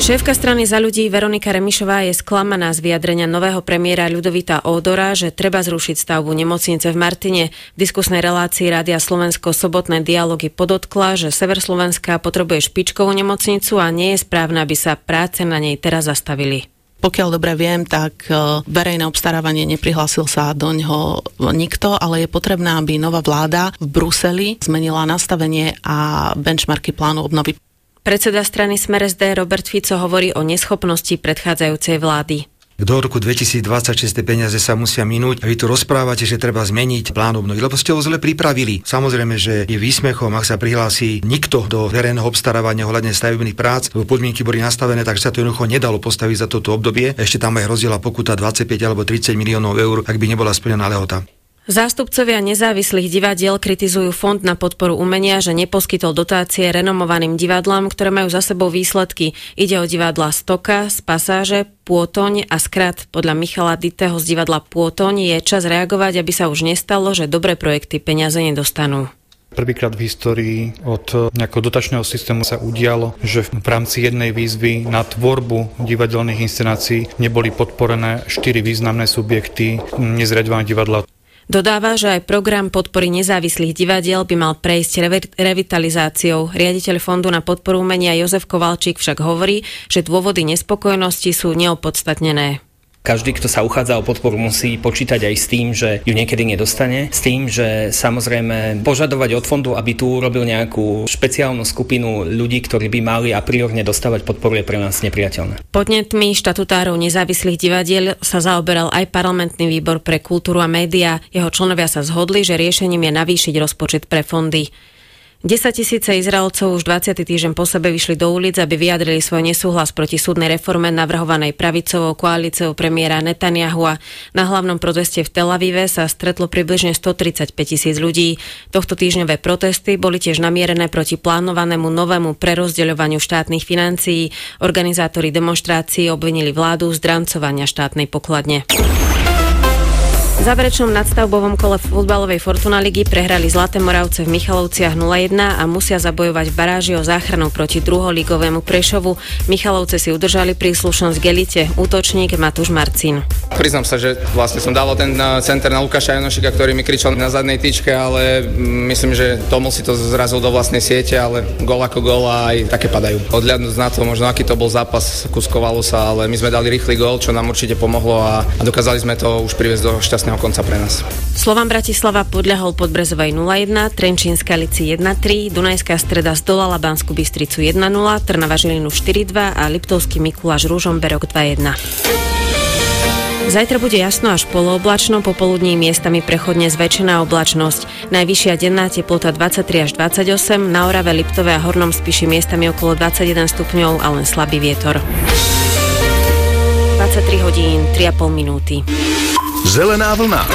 Šéfka strany za ľudí Veronika Remišová je sklamaná z vyjadrenia nového premiéra Ľudovita Ódora, že treba zrušiť stavbu nemocnice v Martine. V diskusnej relácii Rádia Slovensko sobotné dialógy podotkla, že Sever Slovenska potrebuje špičkovú nemocnicu a nie je správne, aby sa práce na nej teraz zastavili. Pokiaľ dobre viem, tak e, verejné obstarávanie neprihlásil sa do ňoho nikto, ale je potrebné, aby nová vláda v Bruseli zmenila nastavenie a benchmarky plánu obnovy. Predseda strany Smer SD Robert Fico hovorí o neschopnosti predchádzajúcej vlády. Do roku 2026 tie peniaze sa musia minúť a vy tu rozprávate, že treba zmeniť plán obnovy, lebo ste ho zle pripravili. Samozrejme, že je výsmechom, ak sa prihlási nikto do verejného obstarávania ohľadne stavebných prác, lebo podmienky boli nastavené, takže sa to jednoducho nedalo postaviť za toto obdobie. Ešte tam aj hrozila pokuta 25 alebo 30 miliónov eur, ak by nebola splnená lehota. Zástupcovia nezávislých divadiel kritizujú Fond na podporu umenia, že neposkytol dotácie renomovaným divadlám, ktoré majú za sebou výsledky. Ide o divadla Stoka, z Pasáže, Pôtoň a Skrat. Podľa Michala Ditého z divadla Pôtoň je čas reagovať, aby sa už nestalo, že dobré projekty peniaze nedostanú. Prvýkrát v histórii od nejakého dotačného systému sa udialo, že v rámci jednej výzvy na tvorbu divadelných inscenácií neboli podporené štyri významné subjekty nezriadované divadla. Dodáva, že aj program podpory nezávislých divadiel by mal prejsť revi- revitalizáciou. Riaditeľ Fondu na podporu umenia Jozef Kovalčík však hovorí, že dôvody nespokojnosti sú neopodstatnené. Každý, kto sa uchádza o podporu, musí počítať aj s tým, že ju niekedy nedostane. S tým, že samozrejme požadovať od fondu, aby tu urobil nejakú špeciálnu skupinu ľudí, ktorí by mali a priorne dostávať podporu, je pre nás nepriateľné. Podnetmi štatutárov nezávislých divadiel sa zaoberal aj parlamentný výbor pre kultúru a média. Jeho členovia sa zhodli, že riešením je navýšiť rozpočet pre fondy. 10 tisíce Izraelcov už 20. týždeň po sebe vyšli do ulic, aby vyjadrili svoj nesúhlas proti súdnej reforme navrhovanej pravicovou koalíciou premiéra Netanyahu. Na hlavnom proteste v Tel Avive sa stretlo približne 135 tisíc ľudí. Tohto týždňové protesty boli tiež namierené proti plánovanému novému prerozdeľovaniu štátnych financií. Organizátori demonstrácií obvinili vládu z drancovania štátnej pokladne. Záverečnom nadstavbovom kole futbalovej Fortuna ligy prehrali Zlaté Moravce v Michalovciach 0-1 a musia zabojovať v baráži o záchranu proti druholigovému Prešovu. Michalovce si udržali príslušnosť Gelite. Útočník Matúš Marcin. Priznám sa, že vlastne som dával ten eh, center na Lukáša Janošika, ktorý mi kričal na zadnej tyčke, ale mm, myslím, že Tomol si to zrazil do vlastnej siete, ale gol ako gol a aj také padajú. Odľadnúť na to, možno aký to bol zápas, kuskovalo sa, ale my sme dali rýchly gol, čo nám určite pomohlo a dokázali sme to už priviesť do šťastného konca pre nás. Slovan Bratislava podľahol Podbrezovej 0-1, Trenčínska Lici 1-3, Dunajská streda zdolala Bansku Bystricu 1-0, Trnava Žilinu 4-2 a Liptovský Mikuláš Ružomberok 2-1. Zajtra bude jasno až polooblačno, popoludní miestami prechodne zväčšená oblačnosť. Najvyššia denná teplota 23 až 28, na Orave, Liptove a Hornom spíši miestami okolo 21 stupňov a len slabý vietor. 23 hodín, 3,5 minúty. Zelená vlna.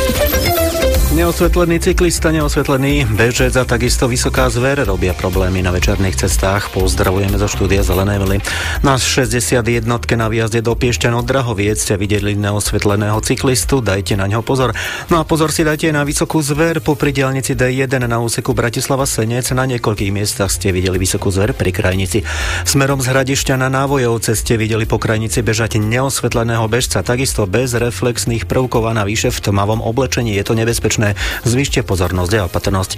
Neosvetlený cyklista, neosvetlený bežec a takisto vysoká zver robia problémy na večerných cestách. Pozdravujeme zo štúdia Zelené vlny. Na 61 na výjazde do Piešťan od Drahoviec ste videli neosvetleného cyklistu, dajte na ňo pozor. No a pozor si dajte na vysokú zver po pridielnici D1 na úseku Bratislava Senec. Na niekoľkých miestach ste videli vysokú zver pri krajnici. Smerom z Hradišťa na Návojovce ste videli po krajnici bežať neosvetleného bežca, takisto bez reflexných prvkov a navyše v tmavom oblečení. Je to nebezpečné nebezpečné. Zvyšte pozornosť a opatrnosť.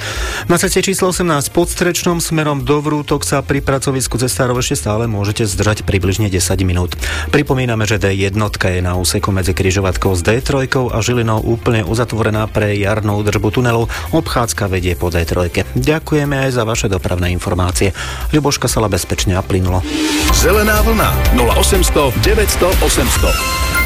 Na ceste číslo 18 pod Strečnom smerom do Vrútok sa pri pracovisku cestárov ešte stále môžete zdržať približne 10 minút. Pripomíname, že D1 je na úseku medzi križovatkou s D3 a Žilinou úplne uzatvorená pre jarnú držbu tunelov. Obchádzka vedie po D3. Ďakujeme aj za vaše dopravné informácie. Ľuboška sa bezpečne a plynulo. Zelená vlna 0800 900 800.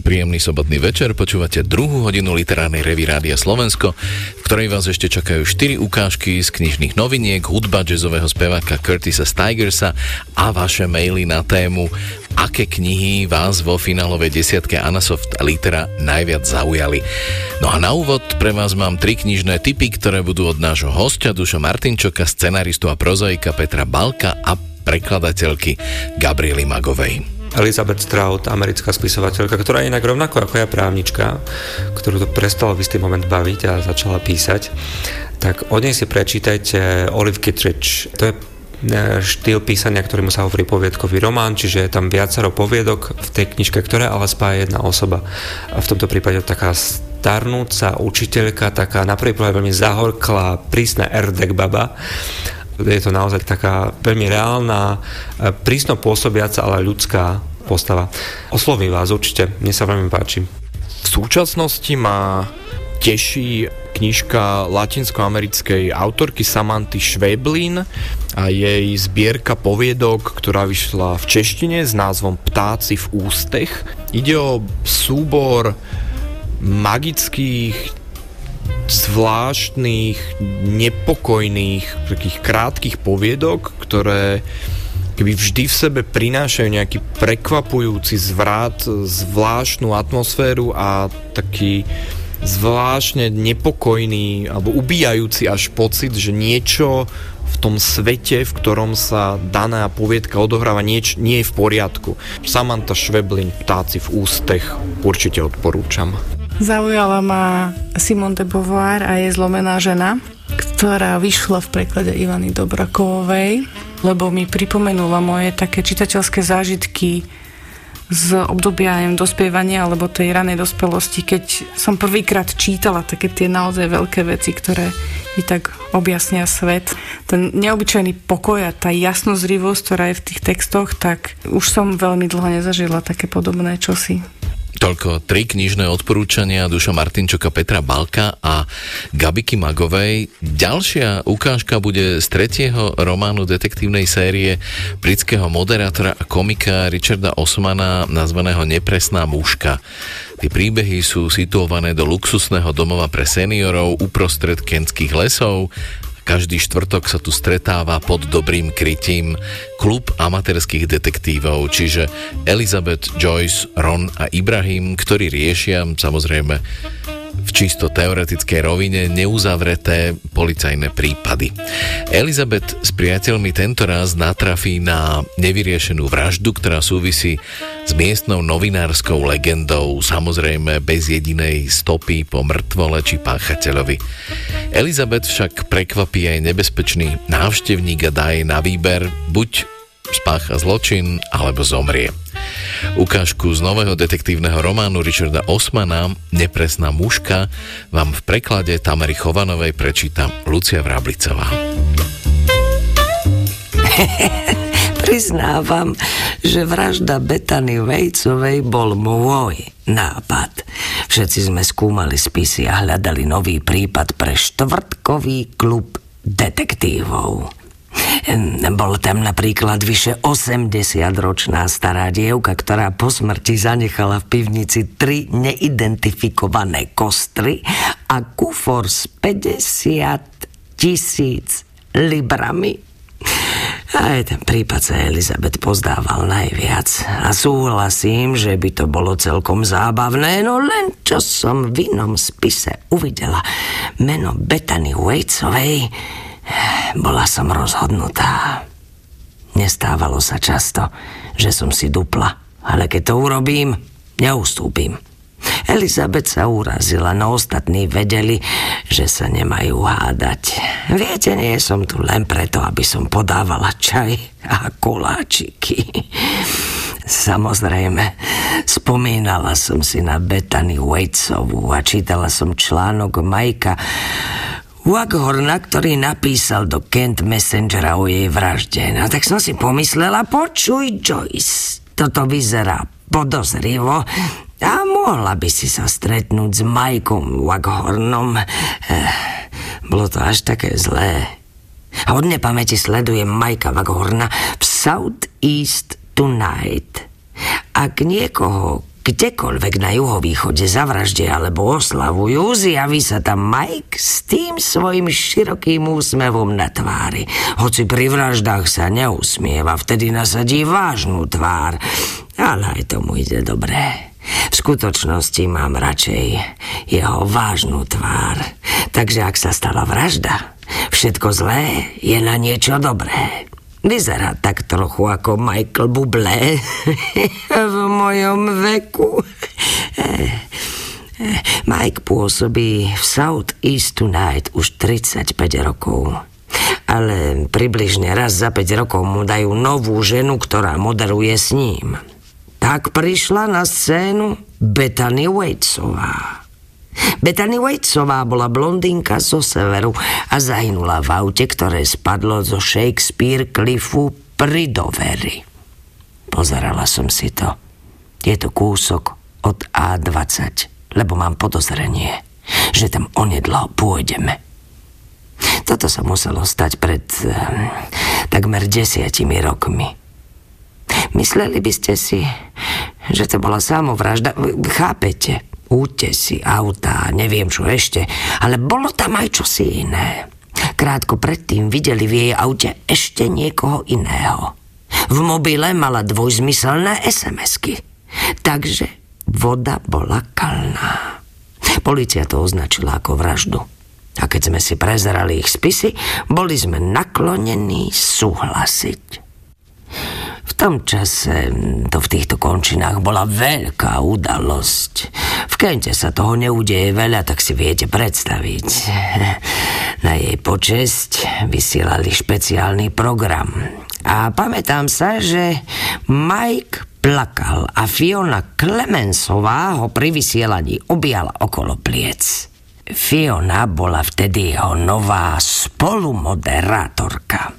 Príjemný sobotný večer, počúvate druhú hodinu literárnej revy Rádia Slovensko, v ktorej vás ešte čakajú 4 ukážky z knižných noviniek, hudba jazzového speváka Curtisa Stigersa a vaše maily na tému aké knihy vás vo finálovej desiatke Anasoft Litera najviac zaujali. No a na úvod pre vás mám tri knižné typy, ktoré budú od nášho hostia Duša Martinčoka, scenaristu a prozaika Petra Balka a prekladateľky Gabriely Magovej. Elizabeth Strout, americká spisovateľka, ktorá je inak rovnako ako ja právnička, ktorú to prestalo v istý moment baviť a začala písať, tak od nej si prečítajte Olive Kittredge. To je e, štýl písania, ktorému sa hovorí poviedkový román, čiže je tam viacero poviedok v tej knižke, ktoré ale spája jedna osoba. A v tomto prípade taká starnúca učiteľka, taká na prvý pohľad veľmi zahorklá, prísna erdek baba, je to naozaj taká veľmi reálna, e, prísno pôsobiaca, ale ľudská postava. Oslovím vás určite, mne sa veľmi páči. V súčasnosti ma teší knižka latinskoamerickej autorky Samanty Šveblin a jej zbierka poviedok, ktorá vyšla v češtine s názvom Ptáci v ústech. Ide o súbor magických zvláštnych, nepokojných, takých krátkých poviedok, ktoré keby vždy v sebe prinášajú nejaký prekvapujúci zvrat, zvláštnu atmosféru a taký zvláštne nepokojný alebo ubíjajúci až pocit, že niečo v tom svete, v ktorom sa daná poviedka odohráva, nieč, nie je v poriadku. Samantha Šveblin, Ptáci v ústech, určite odporúčam. Zaujala ma Simone de Beauvoir a jej zlomená žena, ktorá vyšla v preklade Ivany Dobrakovej, lebo mi pripomenula moje také čitateľské zážitky z obdobia neviem, dospievania alebo tej ranej dospelosti, keď som prvýkrát čítala také tie naozaj veľké veci, ktoré mi tak objasnia svet. Ten neobyčajný pokoj a tá jasnozrivosť, ktorá je v tých textoch, tak už som veľmi dlho nezažila také podobné čosi. Toľko tri knižné odporúčania Duša Martinčoka, Petra Balka a Gabiky Magovej. Ďalšia ukážka bude z tretieho románu detektívnej série britského moderátora a komika Richarda Osmana nazvaného Nepresná muška. Tie príbehy sú situované do luxusného domova pre seniorov uprostred kenských lesov každý štvrtok sa tu stretáva pod dobrým krytím klub amatérských detektívov, čiže Elizabeth, Joyce, Ron a Ibrahim, ktorí riešia samozrejme v čisto teoretickej rovine neuzavreté policajné prípady. Elizabeth s priateľmi tento raz natrafí na nevyriešenú vraždu, ktorá súvisí s miestnou novinárskou legendou, samozrejme bez jedinej stopy po mŕtvole či páchateľovi. Elizabeth však prekvapí aj nebezpečný návštevník a dá jej na výber buď spácha zločin alebo zomrie. Ukážku z nového detektívneho románu Richarda Osmana Nepresná muška vám v preklade Tamery Chovanovej prečíta Lucia Vrablicová. [laughs] Priznávam, že vražda Betany Vejcovej bol môj nápad. Všetci sme skúmali spisy a hľadali nový prípad pre štvrtkový klub detektívov. Bol tam napríklad vyše 80-ročná stará dievka, ktorá po smrti zanechala v pivnici tri neidentifikované kostry a kufor s 50 tisíc librami. Aj ten prípad sa Elizabeth pozdával najviac a súhlasím, že by to bolo celkom zábavné, no len čo som v inom spise uvidela meno Bethany Waitsovej, bola som rozhodnutá. Nestávalo sa často, že som si dupla, ale keď to urobím, neustúpim. Elizabeth sa urazila, no ostatní vedeli, že sa nemajú hádať. Viete, nie som tu len preto, aby som podávala čaj a koláčiky. Samozrejme, spomínala som si na Bethany Waitsovú a čítala som článok Majka Waghorna, ktorý napísal do Kent Messengera o jej vražde. No tak som si pomyslela, počuj Joyce, toto vyzerá podozrivo a mohla by si sa stretnúť s Majkom Waghornom. Eh, bolo to až také zlé. A od nepamäti sledujem Majka Waghorna v South East Tonight. Ak niekoho kdekoľvek na juhovýchode zavraždia alebo oslavujú, zjaví sa tam Mike s tým svojim širokým úsmevom na tvári. Hoci pri vraždách sa neusmieva, vtedy nasadí vážnu tvár. Ale aj tomu ide dobré. V skutočnosti mám radšej jeho vážnu tvár. Takže ak sa stala vražda, všetko zlé je na niečo dobré. Vyzerá tak trochu ako Michael Bublé [laughs] v mojom veku. Mike pôsobí v South East Tonight už 35 rokov. Ale približne raz za 5 rokov mu dajú novú ženu, ktorá moderuje s ním. Tak prišla na scénu Bethany Waitsová. Bethany Waitsová bola blondínka zo severu a zahynula v aute, ktoré spadlo zo Shakespeare Cliffu pri Doveri. Pozerala som si to. Je to kúsok od A20, lebo mám podozrenie, že tam onedlo pôjdeme. Toto sa muselo stať pred um, takmer desiatimi rokmi. Mysleli by ste si, že to bola samovražda? Chápete? Útesy, autá, neviem čo ešte, ale bolo tam aj čosi iné. Krátko predtým videli v jej aute ešte niekoho iného. V mobile mala dvojzmyselné SMS-ky. Takže voda bola kalná. Polícia to označila ako vraždu. A keď sme si prezerali ich spisy, boli sme naklonení súhlasiť. V tom čase to v týchto končinách bola veľká udalosť. V Kente sa toho neudeje veľa, tak si viete predstaviť. [laughs] Na jej počesť vysielali špeciálny program. A pamätám sa, že Mike plakal a Fiona Clemensová ho pri vysielaní objala okolo pliec. Fiona bola vtedy jeho nová spolumoderátorka.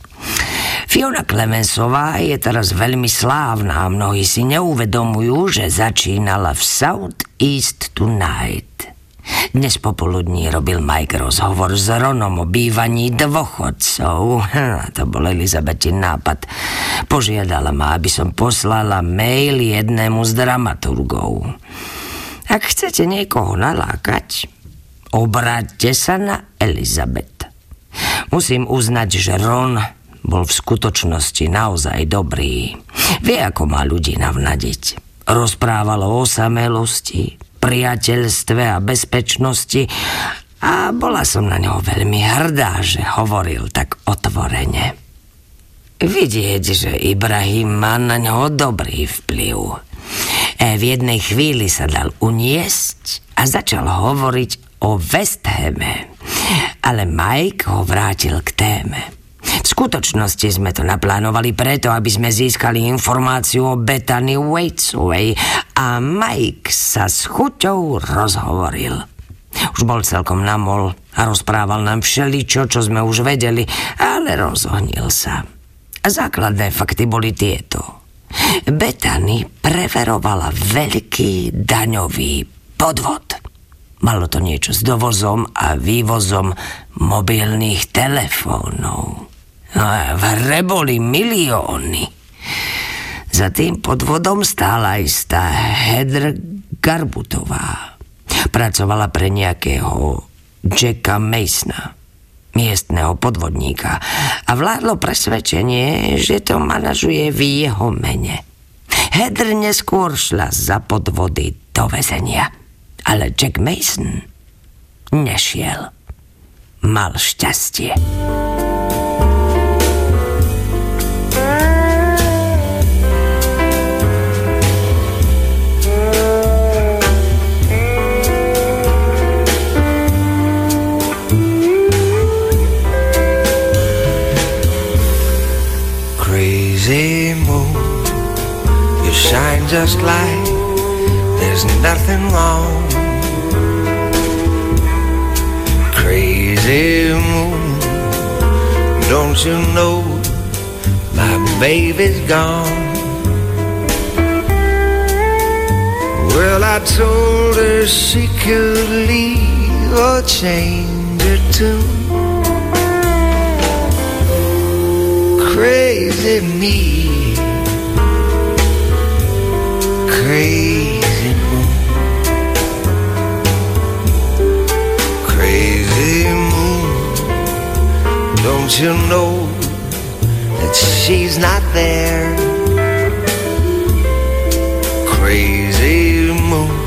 Fiona Clemensová je teraz veľmi slávna a mnohí si neuvedomujú, že začínala v South East Tonight. Dnes popoludní robil Mike rozhovor s Ronom o bývaní dôchodcov. To bol Elizabetin nápad. Požiadala ma, aby som poslala mail jednému z dramaturgov. Ak chcete niekoho nalákať, obráťte sa na Elizabeth. Musím uznať, že Ron bol v skutočnosti naozaj dobrý. Vie, ako má ľudí navnadiť. Rozprával o osamelosti, priateľstve a bezpečnosti a bola som na neho veľmi hrdá, že hovoril tak otvorene. Vidieť, že Ibrahim má na neho dobrý vplyv. E, v jednej chvíli sa dal uniesť a začal hovoriť o West Hame. Ale Mike ho vrátil k téme. V skutočnosti sme to naplánovali preto, aby sme získali informáciu o Bethany Waitsovej a Mike sa s chuťou rozhovoril. Už bol celkom namol a rozprával nám všeličo, čo sme už vedeli, ale rozohnil sa. Základné fakty boli tieto. Bethany preverovala veľký daňový podvod. Malo to niečo s dovozom a vývozom mobilných telefónov. A v hre boli milióny. Za tým podvodom stála istá Hedr Garbutová. Pracovala pre nejakého Jacka Masona, miestneho podvodníka a vládlo presvedčenie, že to manažuje v jeho mene. Hedr neskôr šla za podvody do väzenia, ale Jack Mason nešiel. Mal šťastie. Just like there's nothing wrong. Crazy moon, don't you know my baby's gone? Well, I told her she could leave or change her tune. Crazy me, crazy moon, crazy moon. Don't you know that she's not there? Crazy moon,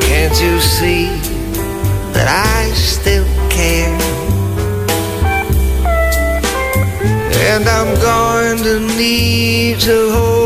can't you see that I still care? And I'm going to need to hold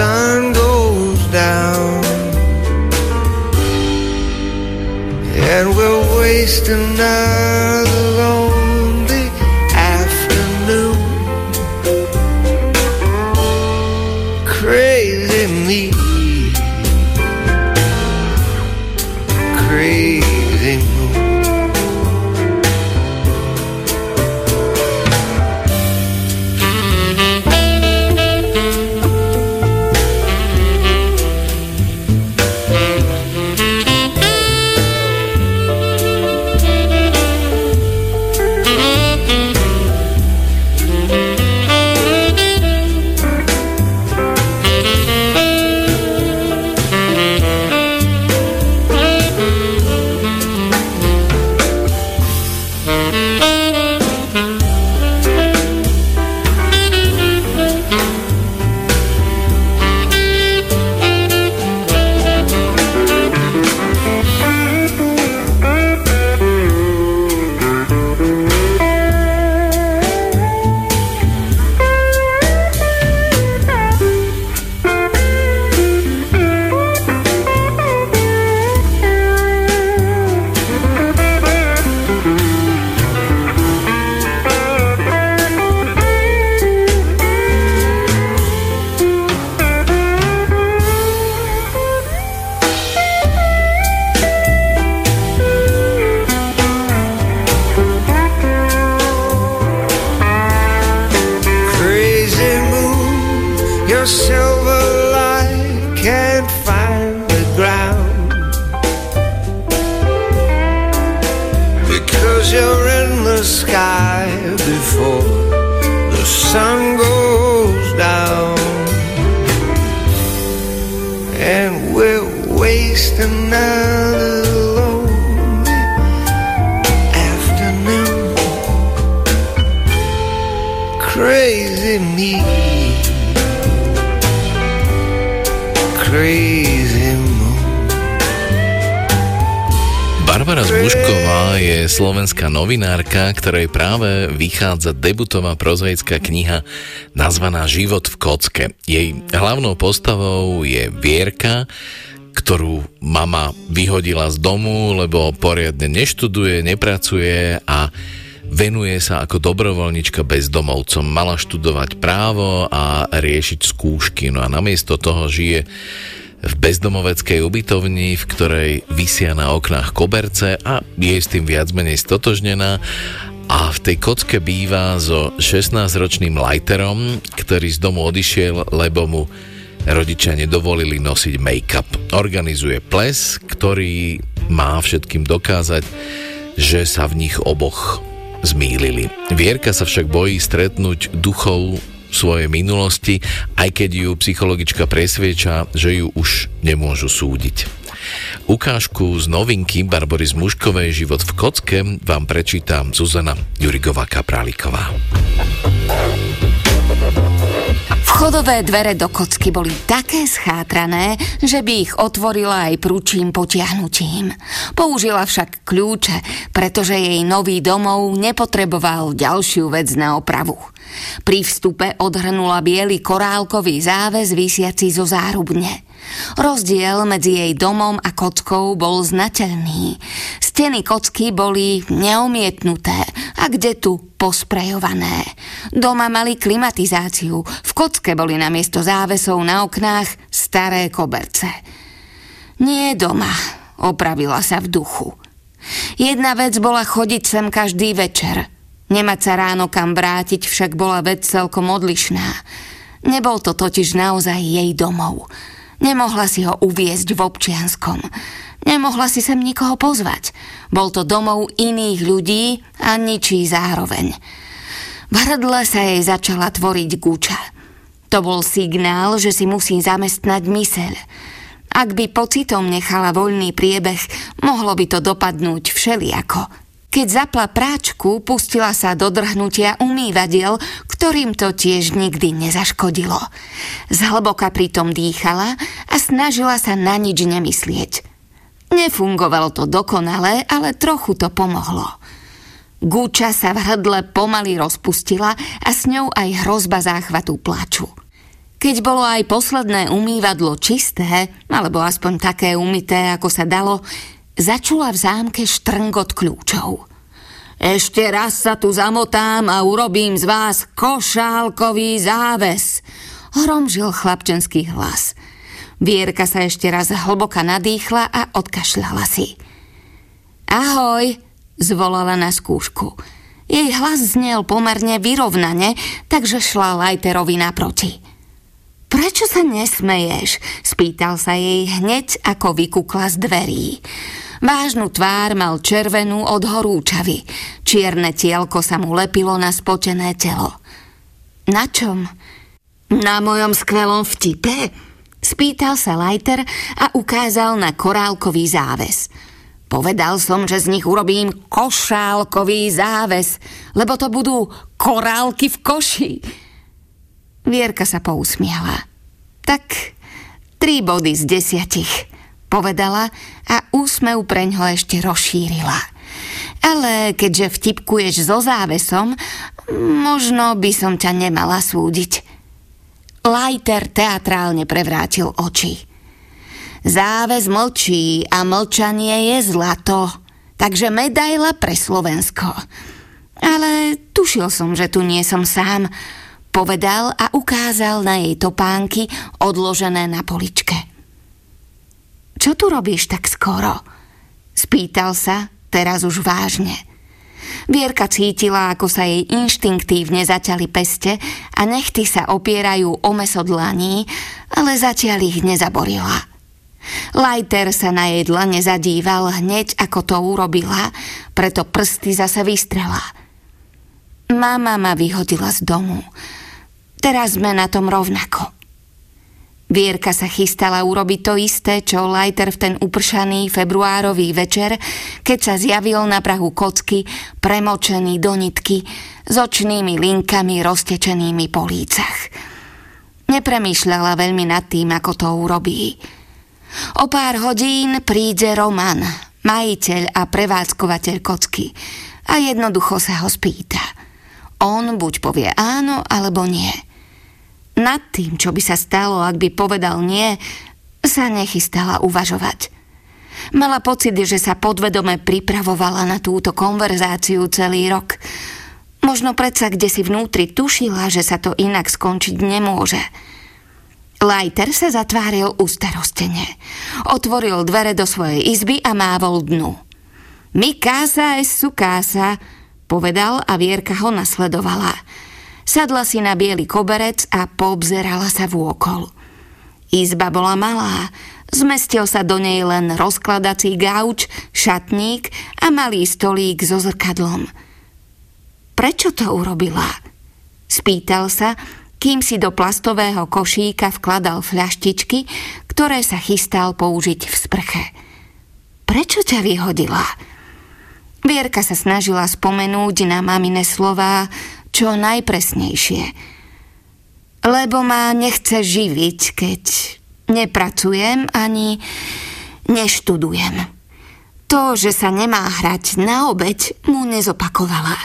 sun goes down. And we'll waste another lonely novinárka, ktorej práve vychádza debutová prozaická kniha nazvaná Život v kocke. Jej hlavnou postavou je Vierka, ktorú mama vyhodila z domu, lebo poriadne neštuduje, nepracuje a venuje sa ako dobrovoľnička bezdomovcom. Mala študovať právo a riešiť skúšky. No a namiesto toho žije bezdomoveckej ubytovni, v ktorej vysia na oknách koberce a je s tým viac menej stotožnená a v tej kocke býva so 16-ročným lajterom, ktorý z domu odišiel, lebo mu rodičia nedovolili nosiť make-up. Organizuje ples, ktorý má všetkým dokázať, že sa v nich oboch zmýlili. Vierka sa však bojí stretnúť duchov svojej minulosti, aj keď ju psychologička presvieča, že ju už nemôžu súdiť. Ukážku z novinky Barbory z Muškovej Život v kocke vám prečíta Zuzana Jurigová Kapráliková. Vchodové dvere do kocky boli také schátrané, že by ich otvorila aj prúčím potiahnutím. Použila však kľúče, pretože jej nový domov nepotreboval ďalšiu vec na opravu. Pri vstupe odhrnula biely korálkový záväz vysiaci zo zárubne. Rozdiel medzi jej domom a kockou bol znateľný. Steny kocky boli neomietnuté a kde tu posprejované. Doma mali klimatizáciu, v kocke boli namiesto závesov na oknách staré koberce. Nie doma, opravila sa v duchu. Jedna vec bola chodiť sem každý večer. Nemať sa ráno kam vrátiť však bola vec celkom odlišná. Nebol to totiž naozaj jej domov. Nemohla si ho uviezť v občianskom. Nemohla si sem nikoho pozvať. Bol to domov iných ľudí a ničí zároveň. V hrdle sa jej začala tvoriť guča. To bol signál, že si musí zamestnať myseľ. Ak by pocitom nechala voľný priebeh, mohlo by to dopadnúť všeliako. Keď zapla práčku, pustila sa do drhnutia umývadiel, ktorým to tiež nikdy nezaškodilo. Zhlboka pritom dýchala a snažila sa na nič nemyslieť. Nefungovalo to dokonale, ale trochu to pomohlo. Gúča sa v hrdle pomaly rozpustila a s ňou aj hrozba záchvatu plaču. Keď bolo aj posledné umývadlo čisté, alebo aspoň také umité, ako sa dalo, začula v zámke štrngot kľúčov. Ešte raz sa tu zamotám a urobím z vás košálkový záves, hromžil chlapčenský hlas. Vierka sa ešte raz hlboka nadýchla a odkašľala si. Ahoj, zvolala na skúšku. Jej hlas znel pomerne vyrovnane, takže šla Lajterovi naproti. Prečo sa nesmeješ? spýtal sa jej hneď, ako vykukla z dverí. Vážnu tvár mal červenú od horúčavy. Čierne tielko sa mu lepilo na spotené telo. Na čom? Na mojom skvelom vtipe? Spýtal sa Lajter a ukázal na korálkový záves. Povedal som, že z nich urobím košálkový záves, lebo to budú korálky v koši. Vierka sa pousmiala. Tak, tri body z desiatich povedala a úsmev preňho ešte rozšírila. Ale keďže vtipkuješ so závesom, možno by som ťa nemala súdiť. Lajter teatrálne prevrátil oči. Záväz mlčí a mlčanie je zlato, takže medaila pre Slovensko. Ale tušil som, že tu nie som sám, povedal a ukázal na jej topánky odložené na poličke. Čo tu robíš tak skoro? Spýtal sa, teraz už vážne. Vierka cítila, ako sa jej inštinktívne zaťali peste a nechty sa opierajú o meso dlaní, ale zatiaľ ich nezaborila. Lajter sa na jej dlane zadíval hneď, ako to urobila, preto prsty zase vystrela. Mama ma vyhodila z domu. Teraz sme na tom rovnako. Vierka sa chystala urobiť to isté, čo Lajter v ten upršaný februárový večer, keď sa zjavil na prahu kocky, premočený do nitky, s očnými linkami roztečenými po lícach. Nepremýšľala veľmi nad tým, ako to urobí. O pár hodín príde Roman, majiteľ a prevádzkovateľ kocky a jednoducho sa ho spýta. On buď povie áno, alebo nie – nad tým, čo by sa stalo, ak by povedal nie, sa nechystala uvažovať. Mala pocit, že sa podvedome pripravovala na túto konverzáciu celý rok. Možno predsa kde si vnútri tušila, že sa to inak skončiť nemôže. Lajter sa zatváril ustarostene. Otvoril dvere do svojej izby a mávol dnu. Mi casa es su casa, povedal a Vierka ho nasledovala. Sadla si na biely koberec a poobzerala sa vôkol. Izba bola malá, zmestil sa do nej len rozkladací gauč, šatník a malý stolík so zrkadlom. Prečo to urobila? Spýtal sa, kým si do plastového košíka vkladal fľaštičky, ktoré sa chystal použiť v sprche. Prečo ťa vyhodila? Vierka sa snažila spomenúť na mamine slová čo najpresnejšie. Lebo ma nechce živiť, keď nepracujem ani neštudujem. To, že sa nemá hrať na obeď, mu nezopakovala.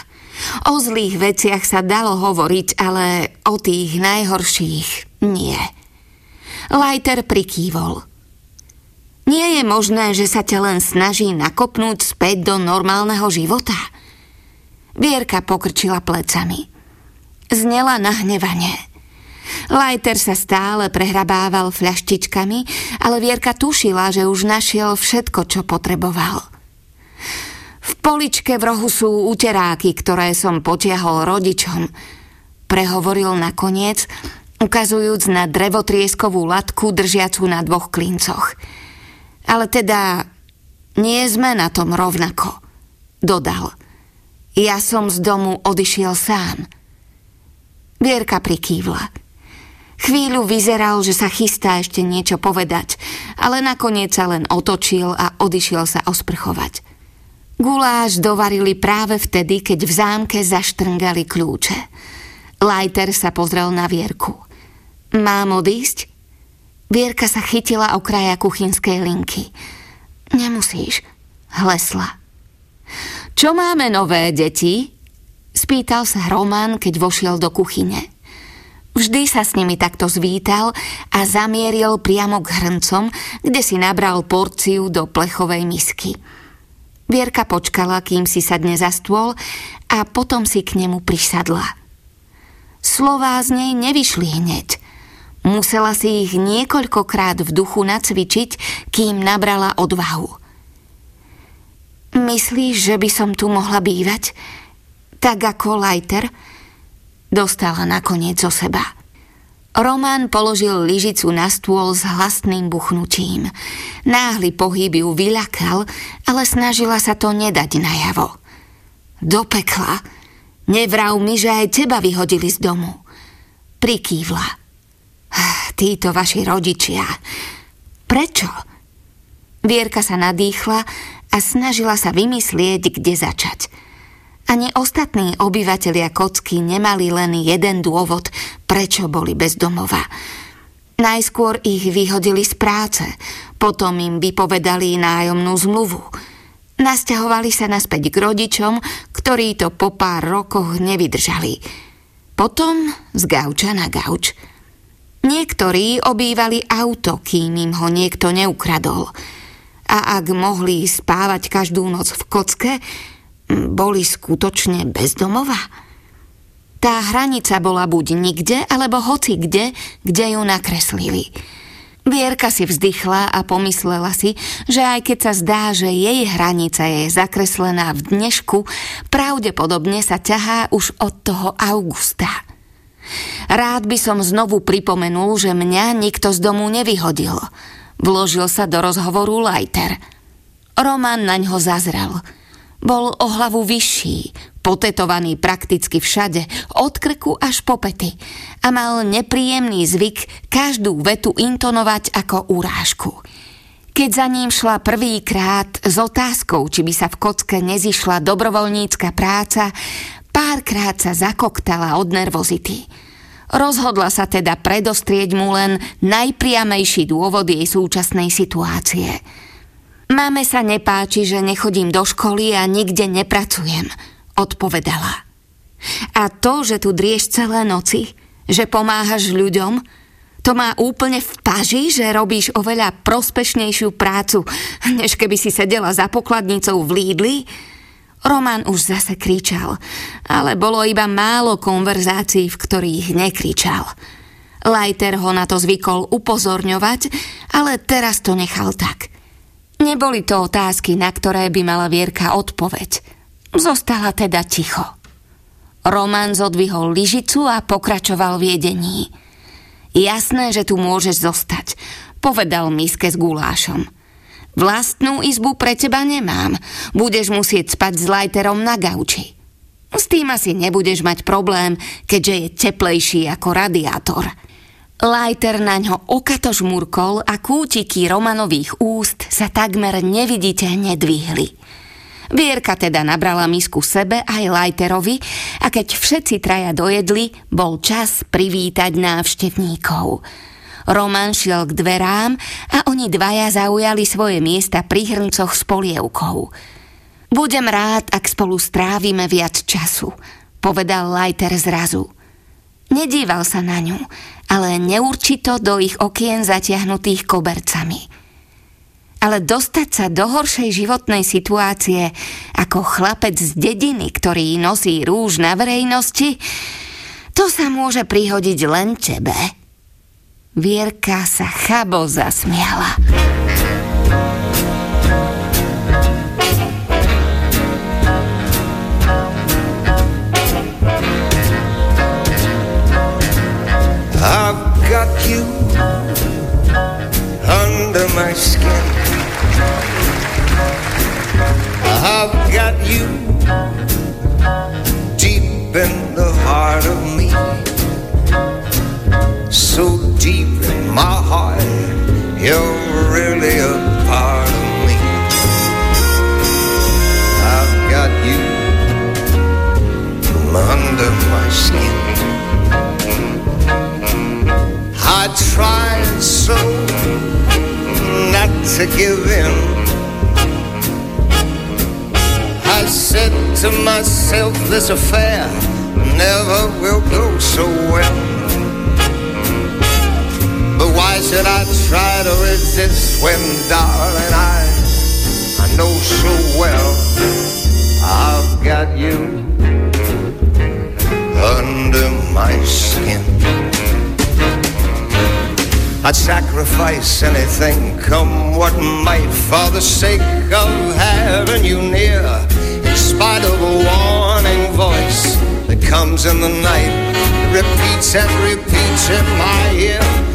O zlých veciach sa dalo hovoriť, ale o tých najhorších nie. Lajter prikývol. Nie je možné, že sa ťa len snaží nakopnúť späť do normálneho života? Vierka pokrčila plecami. Znela nahnevanie. Lajter sa stále prehrabával fľaštičkami, ale Vierka tušila, že už našiel všetko, čo potreboval. V poličke v rohu sú uteráky, ktoré som potiahol rodičom. Prehovoril nakoniec, ukazujúc na drevotrieskovú latku držiacu na dvoch klincoch. Ale teda nie sme na tom rovnako, dodal. Ja som z domu odišiel sám. Vierka prikývla. Chvíľu vyzeral, že sa chystá ešte niečo povedať, ale nakoniec sa len otočil a odišiel sa osprchovať. Guláš dovarili práve vtedy, keď v zámke zaštrngali kľúče. Lajter sa pozrel na Vierku. Mám odísť? Vierka sa chytila o kraja kuchynskej linky. Nemusíš, hlesla. Čo máme nové deti? Spýtal sa Roman, keď vošiel do kuchyne. Vždy sa s nimi takto zvítal a zamieril priamo k hrncom, kde si nabral porciu do plechovej misky. Vierka počkala, kým si sadne za stôl a potom si k nemu prisadla. Slová z nej nevyšli hneď. Musela si ich niekoľkokrát v duchu nacvičiť, kým nabrala odvahu. Myslíš, že by som tu mohla bývať? Tak ako Lajter? Dostala nakoniec zo seba. Román položil lyžicu na stôl s hlasným buchnutím. Náhly pohyb ju vyľakal, ale snažila sa to nedať najavo. Do pekla. Nevrav mi, že aj teba vyhodili z domu. Prikývla. Títo vaši rodičia. Prečo? Vierka sa nadýchla a snažila sa vymyslieť, kde začať. Ani ostatní obyvatelia kocky nemali len jeden dôvod, prečo boli bez domova. Najskôr ich vyhodili z práce, potom im vypovedali nájomnú zmluvu. Nasťahovali sa naspäť k rodičom, ktorí to po pár rokoch nevydržali. Potom z gauča na gauč. Niektorí obývali auto, kým im ho niekto neukradol. A ak mohli spávať každú noc v kocke, boli skutočne bezdomova? Tá hranica bola buď nikde, alebo hoci kde, kde ju nakreslili. Vierka si vzdychla a pomyslela si, že aj keď sa zdá, že jej hranica je zakreslená v dnešku, pravdepodobne sa ťahá už od toho augusta. Rád by som znovu pripomenul, že mňa nikto z domu nevyhodil. Vložil sa do rozhovoru Lajter. Roman naň ho zazrel – bol o hlavu vyšší, potetovaný prakticky všade, od krku až po pety a mal nepríjemný zvyk každú vetu intonovať ako urážku. Keď za ním šla prvýkrát s otázkou, či by sa v kocke nezišla dobrovoľnícka práca, párkrát sa zakoktala od nervozity. Rozhodla sa teda predostrieť mu len najpriamejší dôvod jej súčasnej situácie – Máme sa nepáči, že nechodím do školy a nikde nepracujem, odpovedala. A to, že tu drieš celé noci, že pomáhaš ľuďom, To má úplne v paži, že robíš oveľa prospešnejšiu prácu, než keby si sedela za pokladnicou v Lídli? Roman už zase kričal, ale bolo iba málo konverzácií, v ktorých nekričal. Lajter ho na to zvykol upozorňovať, ale teraz to nechal tak. Neboli to otázky, na ktoré by mala Vierka odpoveď. Zostala teda ticho. Roman zodvihol lyžicu a pokračoval v jedení. Jasné, že tu môžeš zostať, povedal miske s gulášom. Vlastnú izbu pre teba nemám. Budeš musieť spať s lajterom na gauči. S tým asi nebudeš mať problém, keďže je teplejší ako radiátor. Lajter na ňo okato žmurkol a kútiky Romanových úst sa takmer neviditeľne dvihli. Vierka teda nabrala misku sebe aj Lajterovi a keď všetci traja dojedli, bol čas privítať návštevníkov. Roman šiel k dverám a oni dvaja zaujali svoje miesta pri hrncoch s polievkou. Budem rád, ak spolu strávime viac času, povedal Lajter zrazu. Nedíval sa na ňu, ale neurčito do ich okien zatiahnutých kobercami ale dostať sa do horšej životnej situácie ako chlapec z dediny, ktorý nosí rúž na verejnosti, to sa môže prihodiť len tebe. Vierka sa chabo zasmiala. I've got you under my skin I've got you deep in the heart of me. So my heart, you're really a part of me. I've got you under my skin. I tried so not to give in I said to myself, this affair never will go so well. But why should I try to resist when, darling, I, I know so well I've got you under my skin. I'd sacrifice anything, come what might, for the sake of having you near In spite of a warning voice that comes in the night, repeats and repeats in my ear.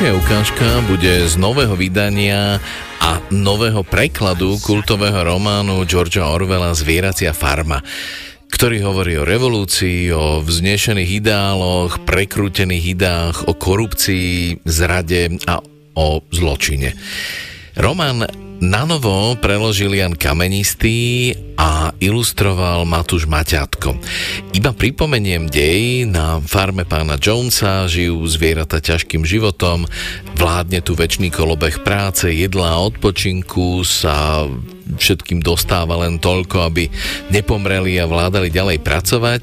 Ďalšia ukážka bude z nového vydania a nového prekladu kultového románu Georgia Orwella Zvieracia farma ktorý hovorí o revolúcii, o vznešených ideáloch, prekrútených ideách, o korupcii, zrade a o zločine. Román na novo preložil Jan Kamenistý a ilustroval Matúš Maťátko. Iba pripomeniem dej, na farme pána Jonesa žijú zvieratá ťažkým životom, vládne tu väčší kolobeh práce, jedla a odpočinku sa všetkým dostáva len toľko, aby nepomreli a vládali ďalej pracovať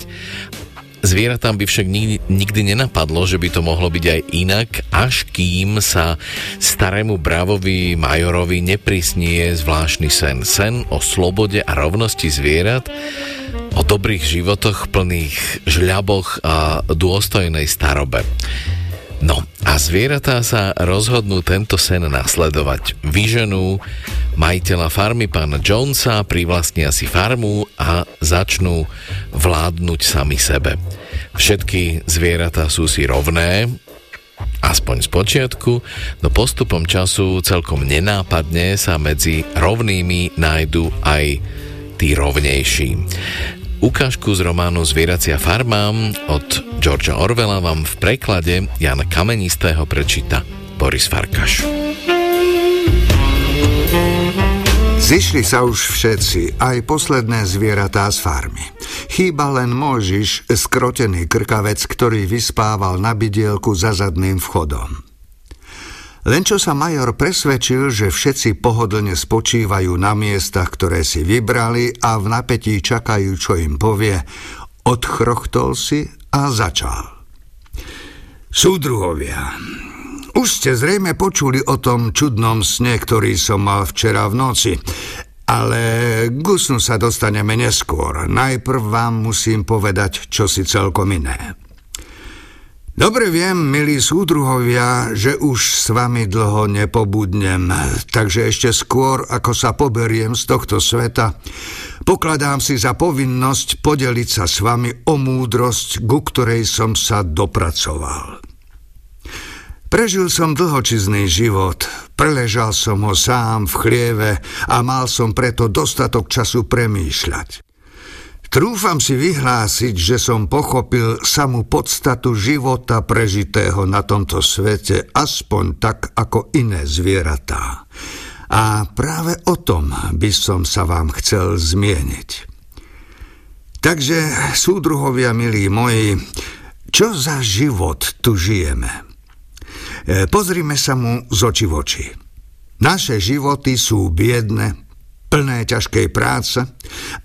Zvieratám by však nikdy, nenapadlo, že by to mohlo byť aj inak, až kým sa starému bravovi Majorovi neprisnie zvláštny sen. Sen o slobode a rovnosti zvierat, o dobrých životoch plných žľaboch a dôstojnej starobe. No a zvieratá sa rozhodnú tento sen nasledovať. Vyženú majiteľa farmy pána Jonesa, privlastnia si farmu a začnú vládnuť sami sebe. Všetky zvieratá sú si rovné, aspoň z počiatku, no postupom času celkom nenápadne sa medzi rovnými nájdu aj tí rovnejší. Ukážku z románu Zvieracia farma od Georgia Orwella vám v preklade Jana Kamenistého prečíta Boris Farkaš. Zišli sa už všetci, aj posledné zvieratá z farmy. Chýba len Možiš, skrotený krkavec, ktorý vyspával na bydielku za zadným vchodom. Len čo sa major presvedčil, že všetci pohodlne spočívajú na miestach, ktoré si vybrali a v napätí čakajú, čo im povie, odchrochtol si a začal. Súdruhovia, už ste zrejme počuli o tom čudnom sne, ktorý som mal včera v noci, ale k snu sa dostaneme neskôr. Najprv vám musím povedať, čo si celkom iné. Dobre viem, milí súdruhovia, že už s vami dlho nepobudnem, takže ešte skôr, ako sa poberiem z tohto sveta, pokladám si za povinnosť podeliť sa s vami o múdrosť, ku ktorej som sa dopracoval. Prežil som dlhočizný život, preležal som ho sám v chlieve a mal som preto dostatok času premýšľať. Trúfam si vyhlásiť, že som pochopil samú podstatu života prežitého na tomto svete, aspoň tak ako iné zvieratá. A práve o tom by som sa vám chcel zmieniť. Takže, súdruhovia milí moji, čo za život tu žijeme? E, pozrime sa mu z oči v oči. Naše životy sú biedne, plné ťažkej práce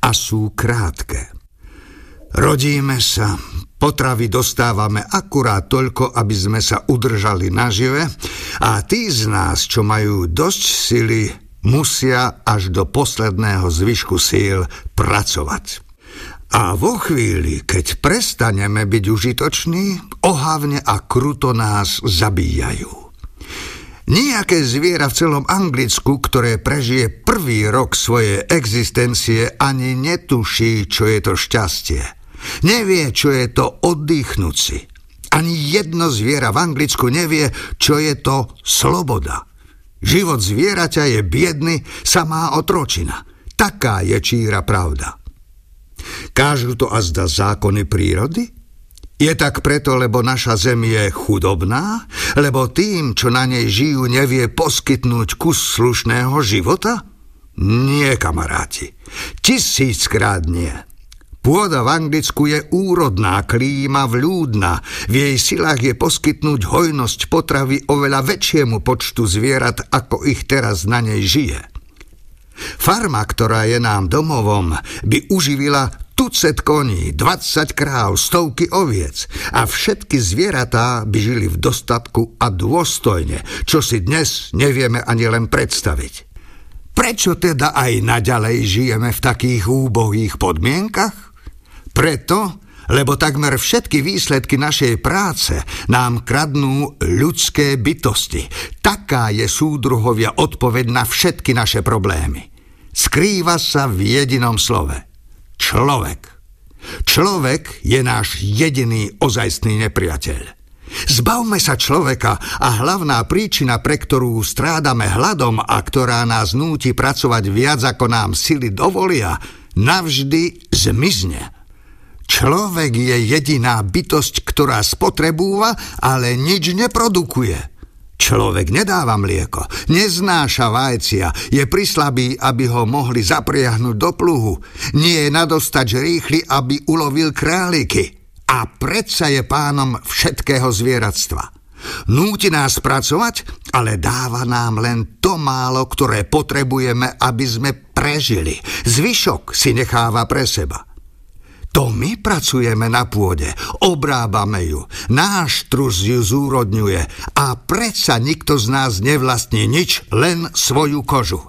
a sú krátke. Rodíme sa, potravy dostávame akurát toľko, aby sme sa udržali nažive a tí z nás, čo majú dosť sily, musia až do posledného zvyšku síl pracovať. A vo chvíli, keď prestaneme byť užitoční, ohavne a kruto nás zabíjajú. Nijaké zviera v celom Anglicku, ktoré prežije prvý rok svojej existencie, ani netuší, čo je to šťastie. Nevie, čo je to oddychnúť si. Ani jedno zviera v Anglicku nevie, čo je to sloboda. Život zvieraťa je biedny, samá otročina. Taká je číra pravda. Kážu to azda zákony prírody? Je tak preto, lebo naša zem je chudobná? Lebo tým, čo na nej žijú, nevie poskytnúť kus slušného života? Nie, kamaráti. Tisíckrát nie. Pôda v Anglicku je úrodná, klíma vľúdna. V jej silách je poskytnúť hojnosť potravy oveľa väčšiemu počtu zvierat, ako ich teraz na nej žije. Farma, ktorá je nám domovom, by uživila tucet koní, 20 kráv, stovky oviec a všetky zvieratá by žili v dostatku a dôstojne, čo si dnes nevieme ani len predstaviť. Prečo teda aj naďalej žijeme v takých úbohých podmienkach? Preto, lebo takmer všetky výsledky našej práce nám kradnú ľudské bytosti. Taká je súdruhovia odpoveď na všetky naše problémy. Skrýva sa v jedinom slove – Človek. Človek je náš jediný ozajstný nepriateľ. Zbavme sa človeka a hlavná príčina, pre ktorú strádame hladom a ktorá nás núti pracovať viac ako nám sily dovolia, navždy zmizne. Človek je jediná bytosť, ktorá spotrebúva, ale nič neprodukuje. Človek nedáva mlieko, neznáša vajcia, je prislabý, aby ho mohli zapriahnuť do pluhu, nie je nadostač rýchly, aby ulovil králiky a predsa je pánom všetkého zvieratstva. Núti nás pracovať, ale dáva nám len to málo, ktoré potrebujeme, aby sme prežili. Zvyšok si necháva pre seba. To my pracujeme na pôde, obrábame ju, náš trus ju zúrodňuje a predsa nikto z nás nevlastní nič, len svoju kožu.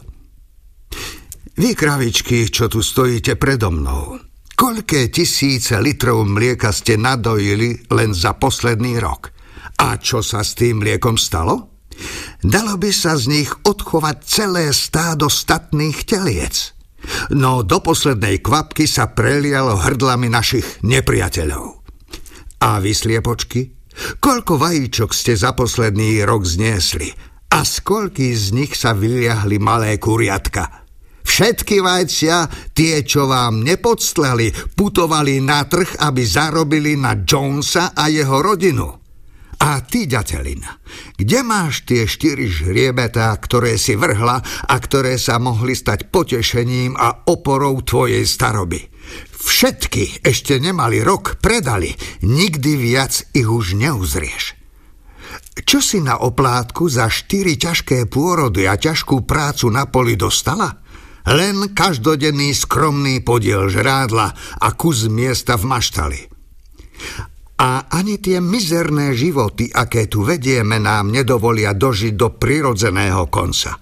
Vy, kravičky, čo tu stojíte predo mnou, koľké tisíce litrov mlieka ste nadojili len za posledný rok? A čo sa s tým mliekom stalo? Dalo by sa z nich odchovať celé stádo statných teliec. No do poslednej kvapky sa prelialo hrdlami našich nepriateľov. A vy, sliepočky, koľko vajíčok ste za posledný rok zniesli? A z z nich sa vyliahli malé kuriatka? Všetky vajcia, tie, čo vám nepodsleli, putovali na trh, aby zarobili na Jonesa a jeho rodinu. A ty, ďatelina, kde máš tie štyri žriebetá, ktoré si vrhla a ktoré sa mohli stať potešením a oporou tvojej staroby? Všetky ešte nemali rok, predali, nikdy viac ich už neuzrieš. Čo si na oplátku za štyri ťažké pôrody a ťažkú prácu na poli dostala? Len každodenný skromný podiel žrádla a kus miesta v maštali. A ani tie mizerné životy, aké tu vedieme, nám nedovolia dožiť do prirodzeného konca.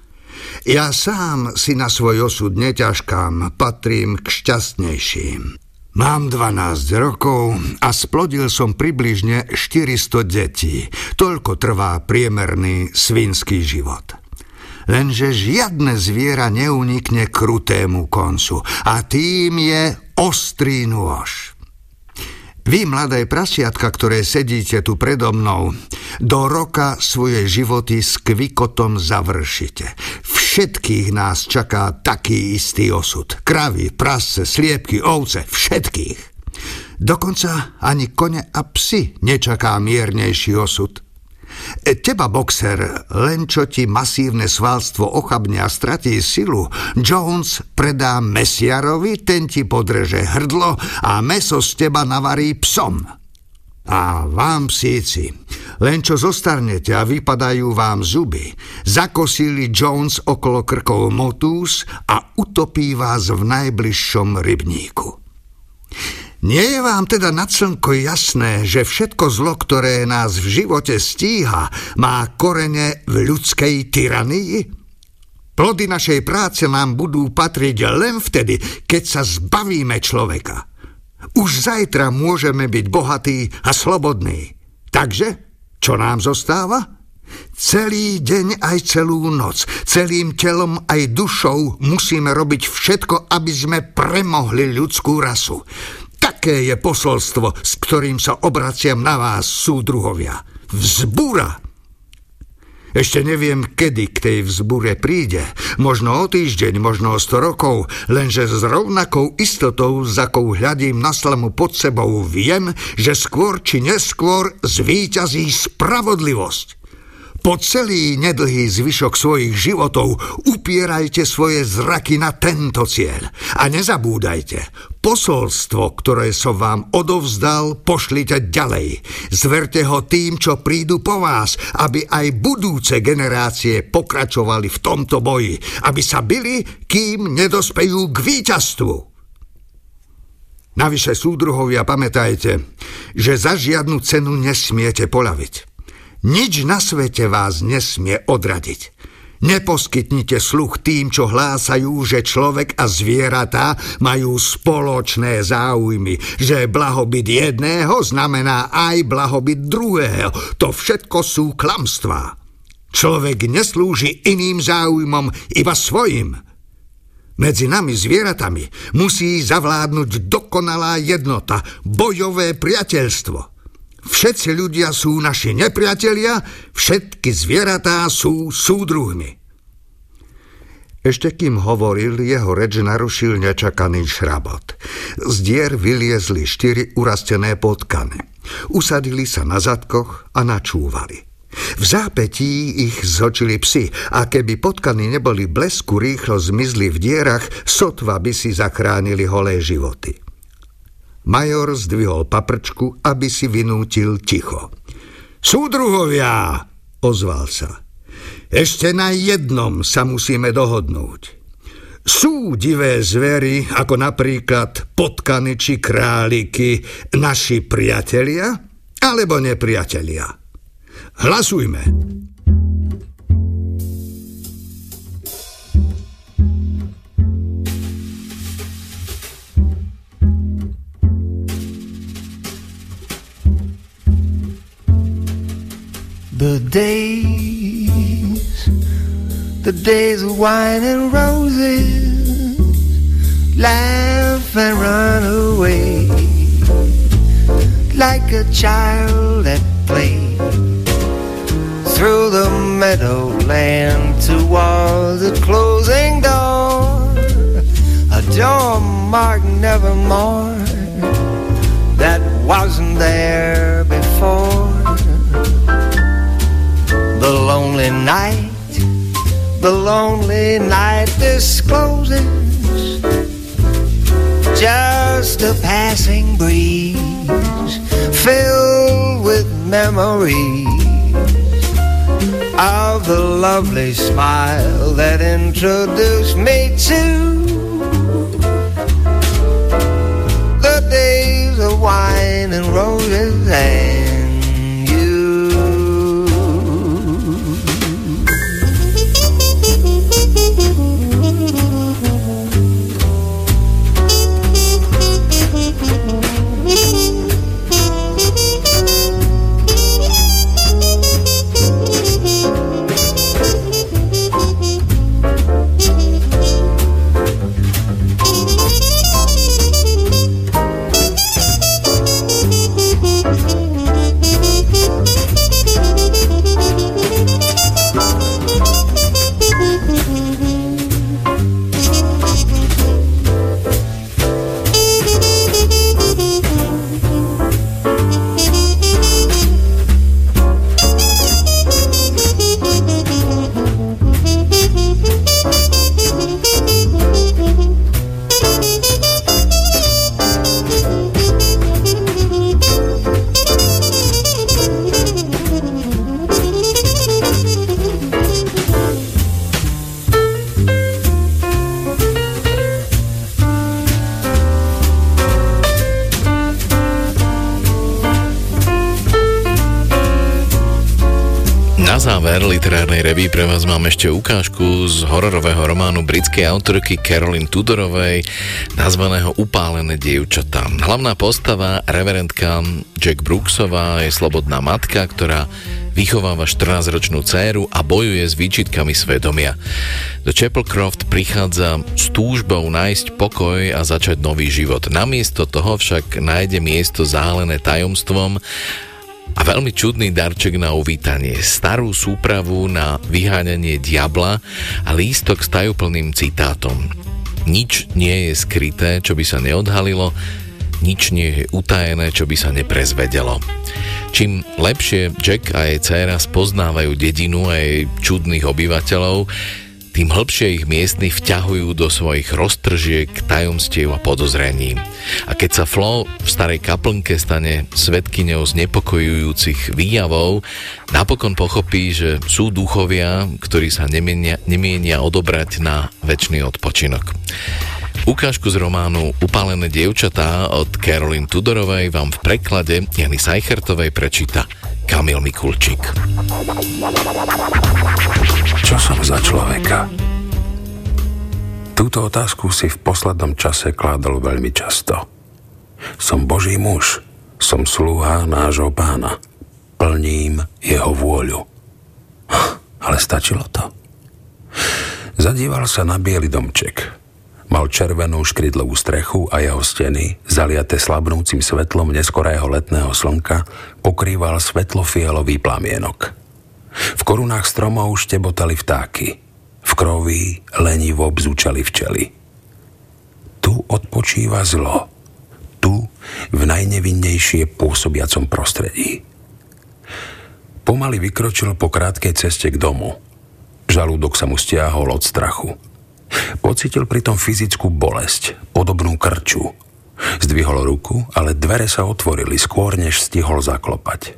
Ja sám si na svoj osud neťažkám, patrím k šťastnejším. Mám 12 rokov a splodil som približne 400 detí. Toľko trvá priemerný svinský život. Lenže žiadne zviera neunikne krutému koncu a tým je ostrý nôž. Vy, mladé prasiatka, ktoré sedíte tu predo mnou, do roka svoje životy s kvikotom završite. Všetkých nás čaká taký istý osud. Kravy, prasce, sliepky, ovce, všetkých. Dokonca ani kone a psi nečaká miernejší osud. E, teba, boxer, len čo ti masívne svalstvo ochabne a stratí silu, Jones predá mesiarovi, ten ti podreže hrdlo a meso z teba navarí psom. A vám, psíci, len čo zostarnete a vypadajú vám zuby, zakosili Jones okolo krkov motús a utopí vás v najbližšom rybníku. Nie je vám teda na slnko jasné, že všetko zlo, ktoré nás v živote stíha, má korene v ľudskej tyranii? Plody našej práce nám budú patriť len vtedy, keď sa zbavíme človeka. Už zajtra môžeme byť bohatí a slobodní. Takže, čo nám zostáva? Celý deň aj celú noc, celým telom aj dušou musíme robiť všetko, aby sme premohli ľudskú rasu. Také je posolstvo, s ktorým sa obraciam na vás, súdruhovia. Vzbúra! Ešte neviem, kedy k tej vzbure príde. Možno o týždeň, možno o sto rokov, lenže s rovnakou istotou, za akou hľadím na slamu pod sebou, viem, že skôr či neskôr zvíťazí spravodlivosť. Po celý nedlhý zvyšok svojich životov upierajte svoje zraky na tento cieľ. A nezabúdajte, posolstvo, ktoré som vám odovzdal, pošlite ďalej. Zverte ho tým, čo prídu po vás, aby aj budúce generácie pokračovali v tomto boji, aby sa byli, kým nedospejú k víťazstvu. Navyše súdruhovia, pamätajte, že za žiadnu cenu nesmiete polaviť. Nič na svete vás nesmie odradiť. Neposkytnite sluch tým, čo hlásajú, že človek a zvieratá majú spoločné záujmy, že blahobyt jedného znamená aj blahobyt druhého. To všetko sú klamstvá. Človek neslúži iným záujmom, iba svojim. Medzi nami zvieratami musí zavládnuť dokonalá jednota, bojové priateľstvo. Všetci ľudia sú naši nepriatelia, všetky zvieratá sú súdruhmi. Ešte kým hovoril, jeho reč narušil nečakaný šrabot. Z dier vyliezli štyri urastené potkany. Usadili sa na zadkoch a načúvali. V zápetí ich zočili psi a keby potkany neboli blesku rýchlo zmizli v dierach, sotva by si zachránili holé životy. Major zdvihol paprčku, aby si vynútil ticho. Súdruhovia, ozval sa. Ešte na jednom sa musíme dohodnúť. Sú divé zvery, ako napríklad potkany či králiky, naši priatelia alebo nepriatelia. Hlasujme. The days, the days of wine and roses, laugh and run away like a child at play through the meadowland towards the closing door, a door marked nevermore that wasn't there before the lonely night, the lonely night discloses just a passing breeze filled with memories of the lovely smile that introduced me to the days of wine and roses and reví pre vás mám ešte ukážku z hororového románu britskej autorky Carolyn Tudorovej nazvaného Upálené dievčatá. Hlavná postava, reverendka Jack Brooksová, je slobodná matka, ktorá vychováva 14-ročnú dceru a bojuje s výčitkami svedomia. Do Chapelcroft prichádza s túžbou nájsť pokoj a začať nový život. Namiesto toho však nájde miesto zálené tajomstvom a veľmi čudný darček na uvítanie. Starú súpravu na vyháňanie diabla a lístok s tajúplným citátom. Nič nie je skryté, čo by sa neodhalilo, nič nie je utajené, čo by sa neprezvedelo. Čím lepšie Jack a jej dcéra spoznávajú dedinu a jej čudných obyvateľov, tým hlbšie ich miestni vťahujú do svojich roztržiek, tajomstiev a podozrení. A keď sa Flo v starej kaplnke stane svetkyňou znepokojujúcich výjavov, napokon pochopí, že sú duchovia, ktorí sa nemienia, nemienia odobrať na väčší odpočinok. Ukážku z románu Upálené dievčatá od Carolyn Tudorovej vám v preklade Jany Sajchertovej prečíta Kamil Mikulčík. Čo som za človeka? Túto otázku si v poslednom čase kládol veľmi často. Som Boží muž, som sluha nášho pána. Plním jeho vôľu. Ale stačilo to. Zadíval sa na biely domček, Mal červenú škrydlovú strechu a jeho steny, zaliate slabnúcim svetlom neskorého letného slnka, pokrýval svetlofialový plamienok. V korunách stromov štebotali vtáky. V krovi lenivo bzúčali včely. Tu odpočíva zlo. Tu v najnevinnejšie pôsobiacom prostredí. Pomaly vykročil po krátkej ceste k domu. Žalúdok sa mu stiahol od strachu. Pocitil pritom fyzickú bolesť, podobnú krču. Zdvihol ruku, ale dvere sa otvorili skôr, než stihol zaklopať.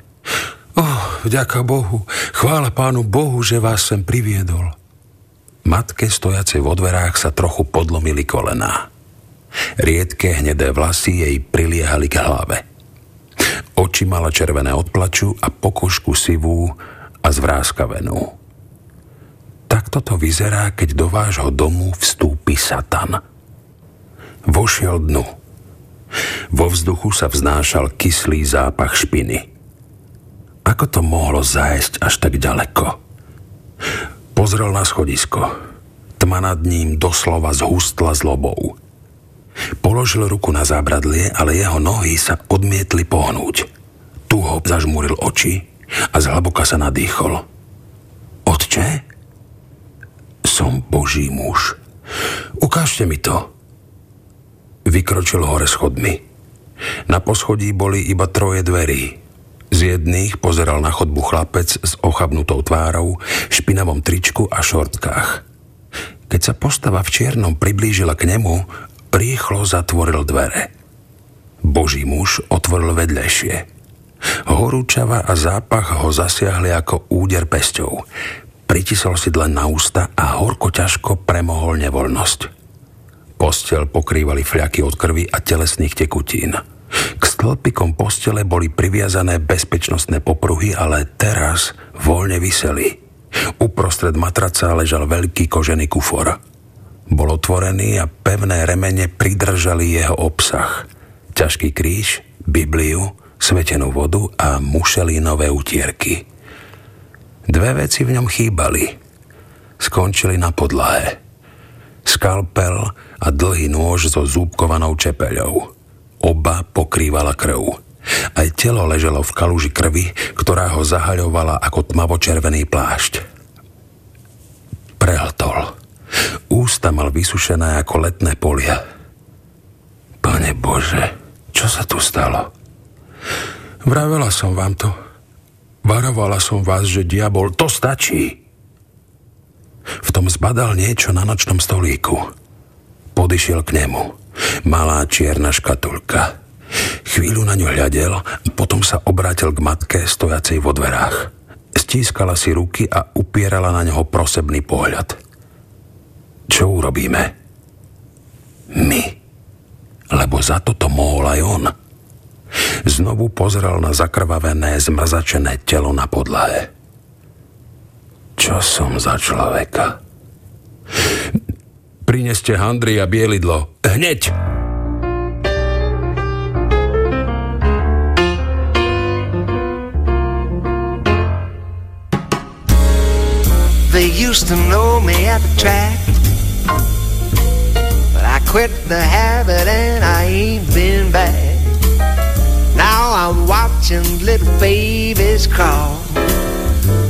Oh, vďaka Bohu, chvála pánu Bohu, že vás sem priviedol. Matke stojacej vo dverách sa trochu podlomili kolená. Riedke hnedé vlasy jej priliehali k hlave. Oči mala červené od plaču a pokožku sivú a zvráskavenú. Takto to vyzerá, keď do vášho domu vstúpi Satan. Vošiel dnu. Vo vzduchu sa vznášal kyslý zápach špiny. Ako to mohlo zájsť až tak ďaleko? Pozrel na schodisko. Tma nad ním doslova zhustla zlobou. Položil ruku na zábradlie, ale jeho nohy sa odmietli pohnúť. Tuho zažmúril oči a zhlboka sa nadýchol. Otče? Som Boží muž. Ukážte mi to. Vykročil hore schodmi. Na poschodí boli iba troje dverí. Z jedných pozeral na chodbu chlapec s ochabnutou tvárou, špinavom tričku a šortkách. Keď sa postava v čiernom priblížila k nemu, rýchlo zatvoril dvere. Boží muž otvoril vedľajšie. Horúčava a zápach ho zasiahli ako úder pesťou. Pritisol si len na ústa a horko ťažko premohol nevoľnosť. Postel pokrývali fľaky od krvi a telesných tekutín. K stĺpikom postele boli priviazané bezpečnostné popruhy, ale teraz voľne vyseli. Uprostred matraca ležal veľký kožený kufor. Bol otvorený a pevné remene pridržali jeho obsah. Ťažký kríž, Bibliu, svetenú vodu a mušelínové utierky. Dve veci v ňom chýbali. Skončili na podlahe. Skalpel a dlhý nôž so zúbkovanou čepeľou. Oba pokrývala krv. Aj telo leželo v kaluži krvi, ktorá ho zahaľovala ako tmavočervený plášť. Prehltol. Ústa mal vysušené ako letné polia. Pane Bože, čo sa tu stalo? Vravela som vám to. Varovala som vás, že diabol, to stačí. V tom zbadal niečo na nočnom stolíku. Podišiel k nemu. Malá čierna škatulka. Chvíľu na ňu hľadel, potom sa obrátil k matke stojacej vo dverách. Stískala si ruky a upierala na neho prosebný pohľad. Čo urobíme? My. Lebo za toto mohol aj on. Znovu pozrel na zakrvavené, zmrzačené telo na podlahe. Čo som za človeka? Prineste handry a bielidlo. Hneď! They used to know me at the track But I quit the habit and I ain't been back I'm watching little babies crawl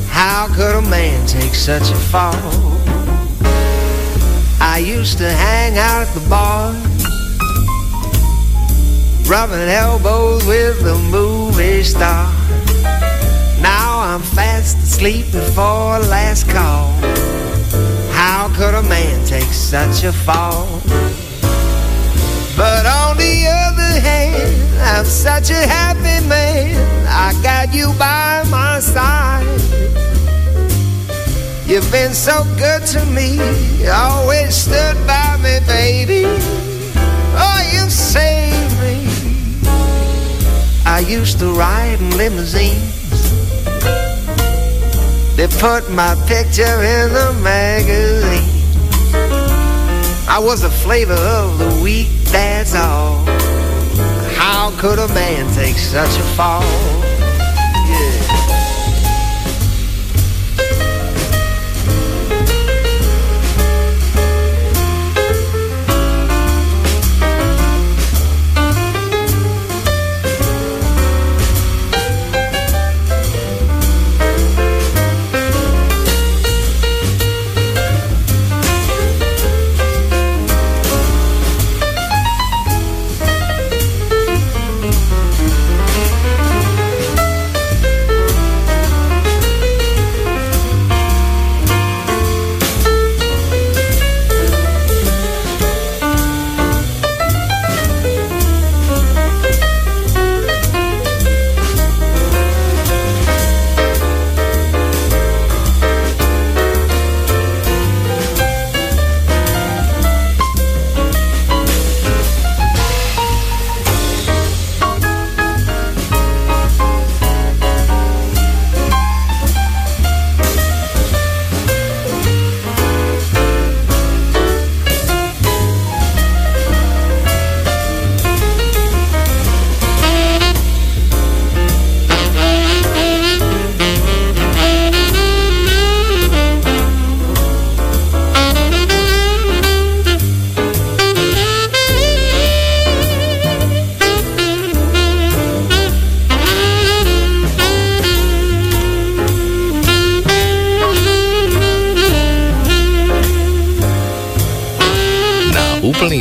How could a man take such a fall? I used to hang out at the bar Rubbing elbows with the movie star Now I'm fast asleep before last call How could a man take such a fall? But on the other hand, I'm such a happy man. I got you by my side. You've been so good to me. Always stood by me, baby. Oh, you saved me. I used to ride in limousines. They put my picture in the magazine I was the flavor of the week, that's all How could a man take such a fall?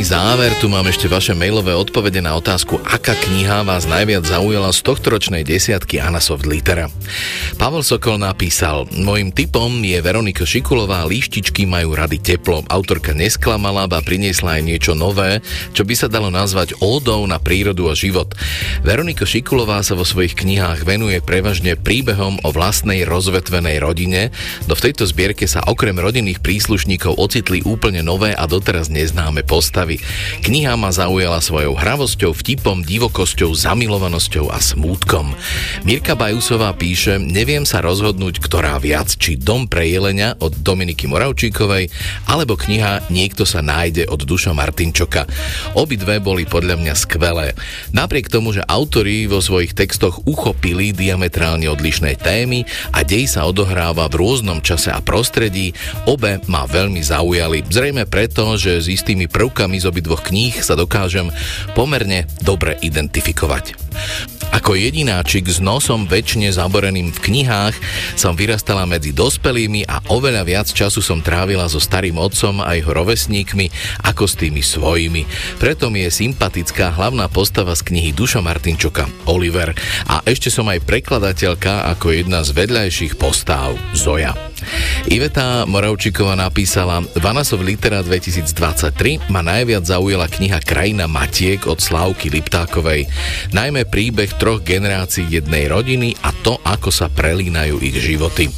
Záver tu mám ešte vaše mailové odpovede na otázku, aká kniha vás najviac zaujala z tohtoročnej desiatky Anasoft Litera. Pavel Sokol napísal, môjim typom je Veronika Šikulová, líštičky majú rady teplo. Autorka nesklamala, ba priniesla aj niečo nové, čo by sa dalo nazvať ódou na prírodu a život. Veronika Šikulová sa vo svojich knihách venuje prevažne príbehom o vlastnej rozvetvenej rodine, do v tejto zbierke sa okrem rodinných príslušníkov ocitli úplne nové a doteraz neznáme postavy. Kniha ma zaujala svojou hravosťou, vtipom, divokosťou, zamilovanosťou a smútkom. Mirka Bajusová píše, neviem sa rozhodnúť, ktorá viac, či Dom pre jelenia od Dominiky Moravčíkovej, alebo kniha Niekto sa nájde od Duša Martinčoka. Obidve boli podľa mňa skvelé. Napriek tomu, že autori vo svojich textoch uchopili diametrálne odlišné témy a dej sa odohráva v rôznom čase a prostredí, obe ma veľmi zaujali. Zrejme preto, že s istými prvkami z obidvoch kníh sa dokážem pomerne dobre identifikovať. Ako jedináčik s nosom väčšine zaboreným v knihách som vyrastala medzi dospelými a oveľa viac času som trávila so starým otcom a jeho rovesníkmi ako s tými svojimi. Preto mi je sympatická hlavná postava z knihy Duša Martinčoka, Oliver. A ešte som aj prekladateľka ako jedna z vedľajších postáv, Zoja. Iveta Moravčíková napísala Vanasov Litera 2023 ma najviac zaujala kniha Krajina Matiek od Slávky Liptákovej. Najmä príbeh troch generácií jednej rodiny a to, ako sa prelínajú ich životy.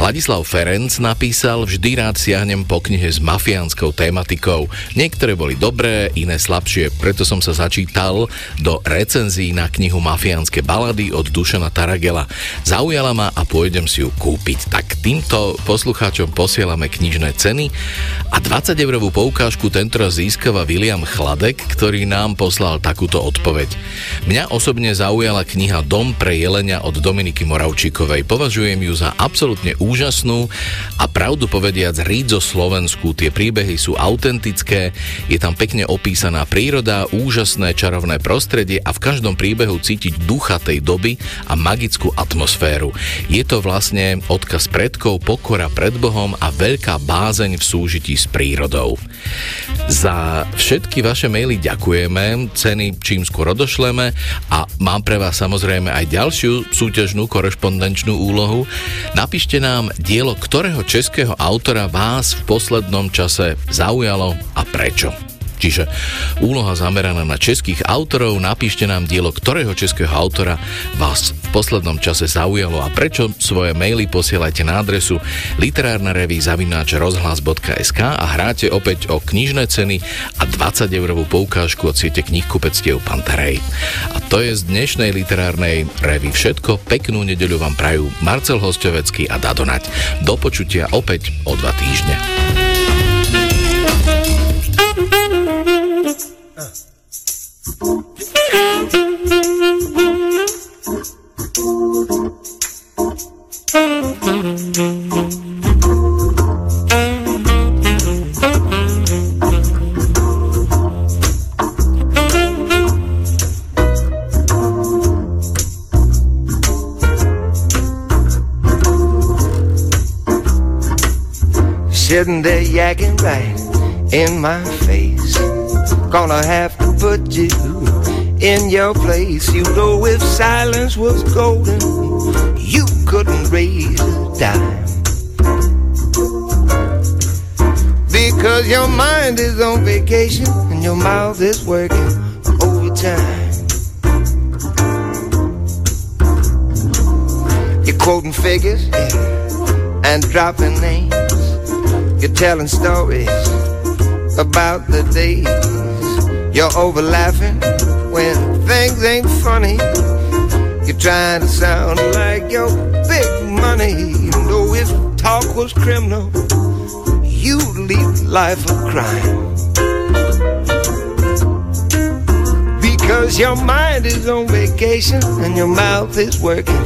Ladislav Ferenc napísal Vždy rád siahnem po knihe s mafiánskou tématikou. Niektoré boli dobré, iné slabšie, preto som sa začítal do recenzií na knihu Mafiánske balady od Dušana Taragela. Zaujala ma a pôjdem si ju kúpiť. Tak týmto poslucháčom posielame knižné ceny a 20 eurovú poukážku tentoraz získava William Chladek, ktorý nám poslal takúto odpoveď. Mňa osobne zaujala kniha Dom pre jelenia od Dominiky Moravčíkovej. Považujem ju za absolútne úžasnú a pravdu povediac rídzo Slovensku. Tie príbehy sú autentické, je tam pekne opísaná príroda, úžasné čarovné prostredie a v každom príbehu cítiť ducha tej doby a magickú atmosféru. Je to vlastne odkaz predkov, pokora pred Bohom a veľká bázeň v súžití s prírodou. Za všetky vaše maily ďakujeme, ceny čím skôr odošleme a mám pre vás samozrejme aj ďalšiu súťažnú korešpondenčnú úlohu. Napíšte nám dielo, ktorého českého autora vás v poslednom čase zaujalo a prečo. Čiže úloha zameraná na českých autorov, napíšte nám dielo, ktorého českého autora vás v poslednom čase zaujalo a prečo svoje maily posielajte na adresu literárna rozhlas.sk a hráte opäť o knižné ceny a 20 eurovú poukážku od siete knihkupectiev Pantarej. A to je z dnešnej literárnej reví všetko. Peknú nedeľu vám prajú Marcel Hostovecký a Dadonať. Do počutia opäť o dva týždne. Gonna have to put you in your place. You know, if silence was golden, you couldn't raise a dime. Because your mind is on vacation and your mouth is working overtime. You're quoting figures and dropping names. You're telling stories about the days. You're over laughing when things ain't funny. You're trying to sound like your big money. You know if talk was criminal, you'd lead life of crime. Because your mind is on vacation and your mouth is working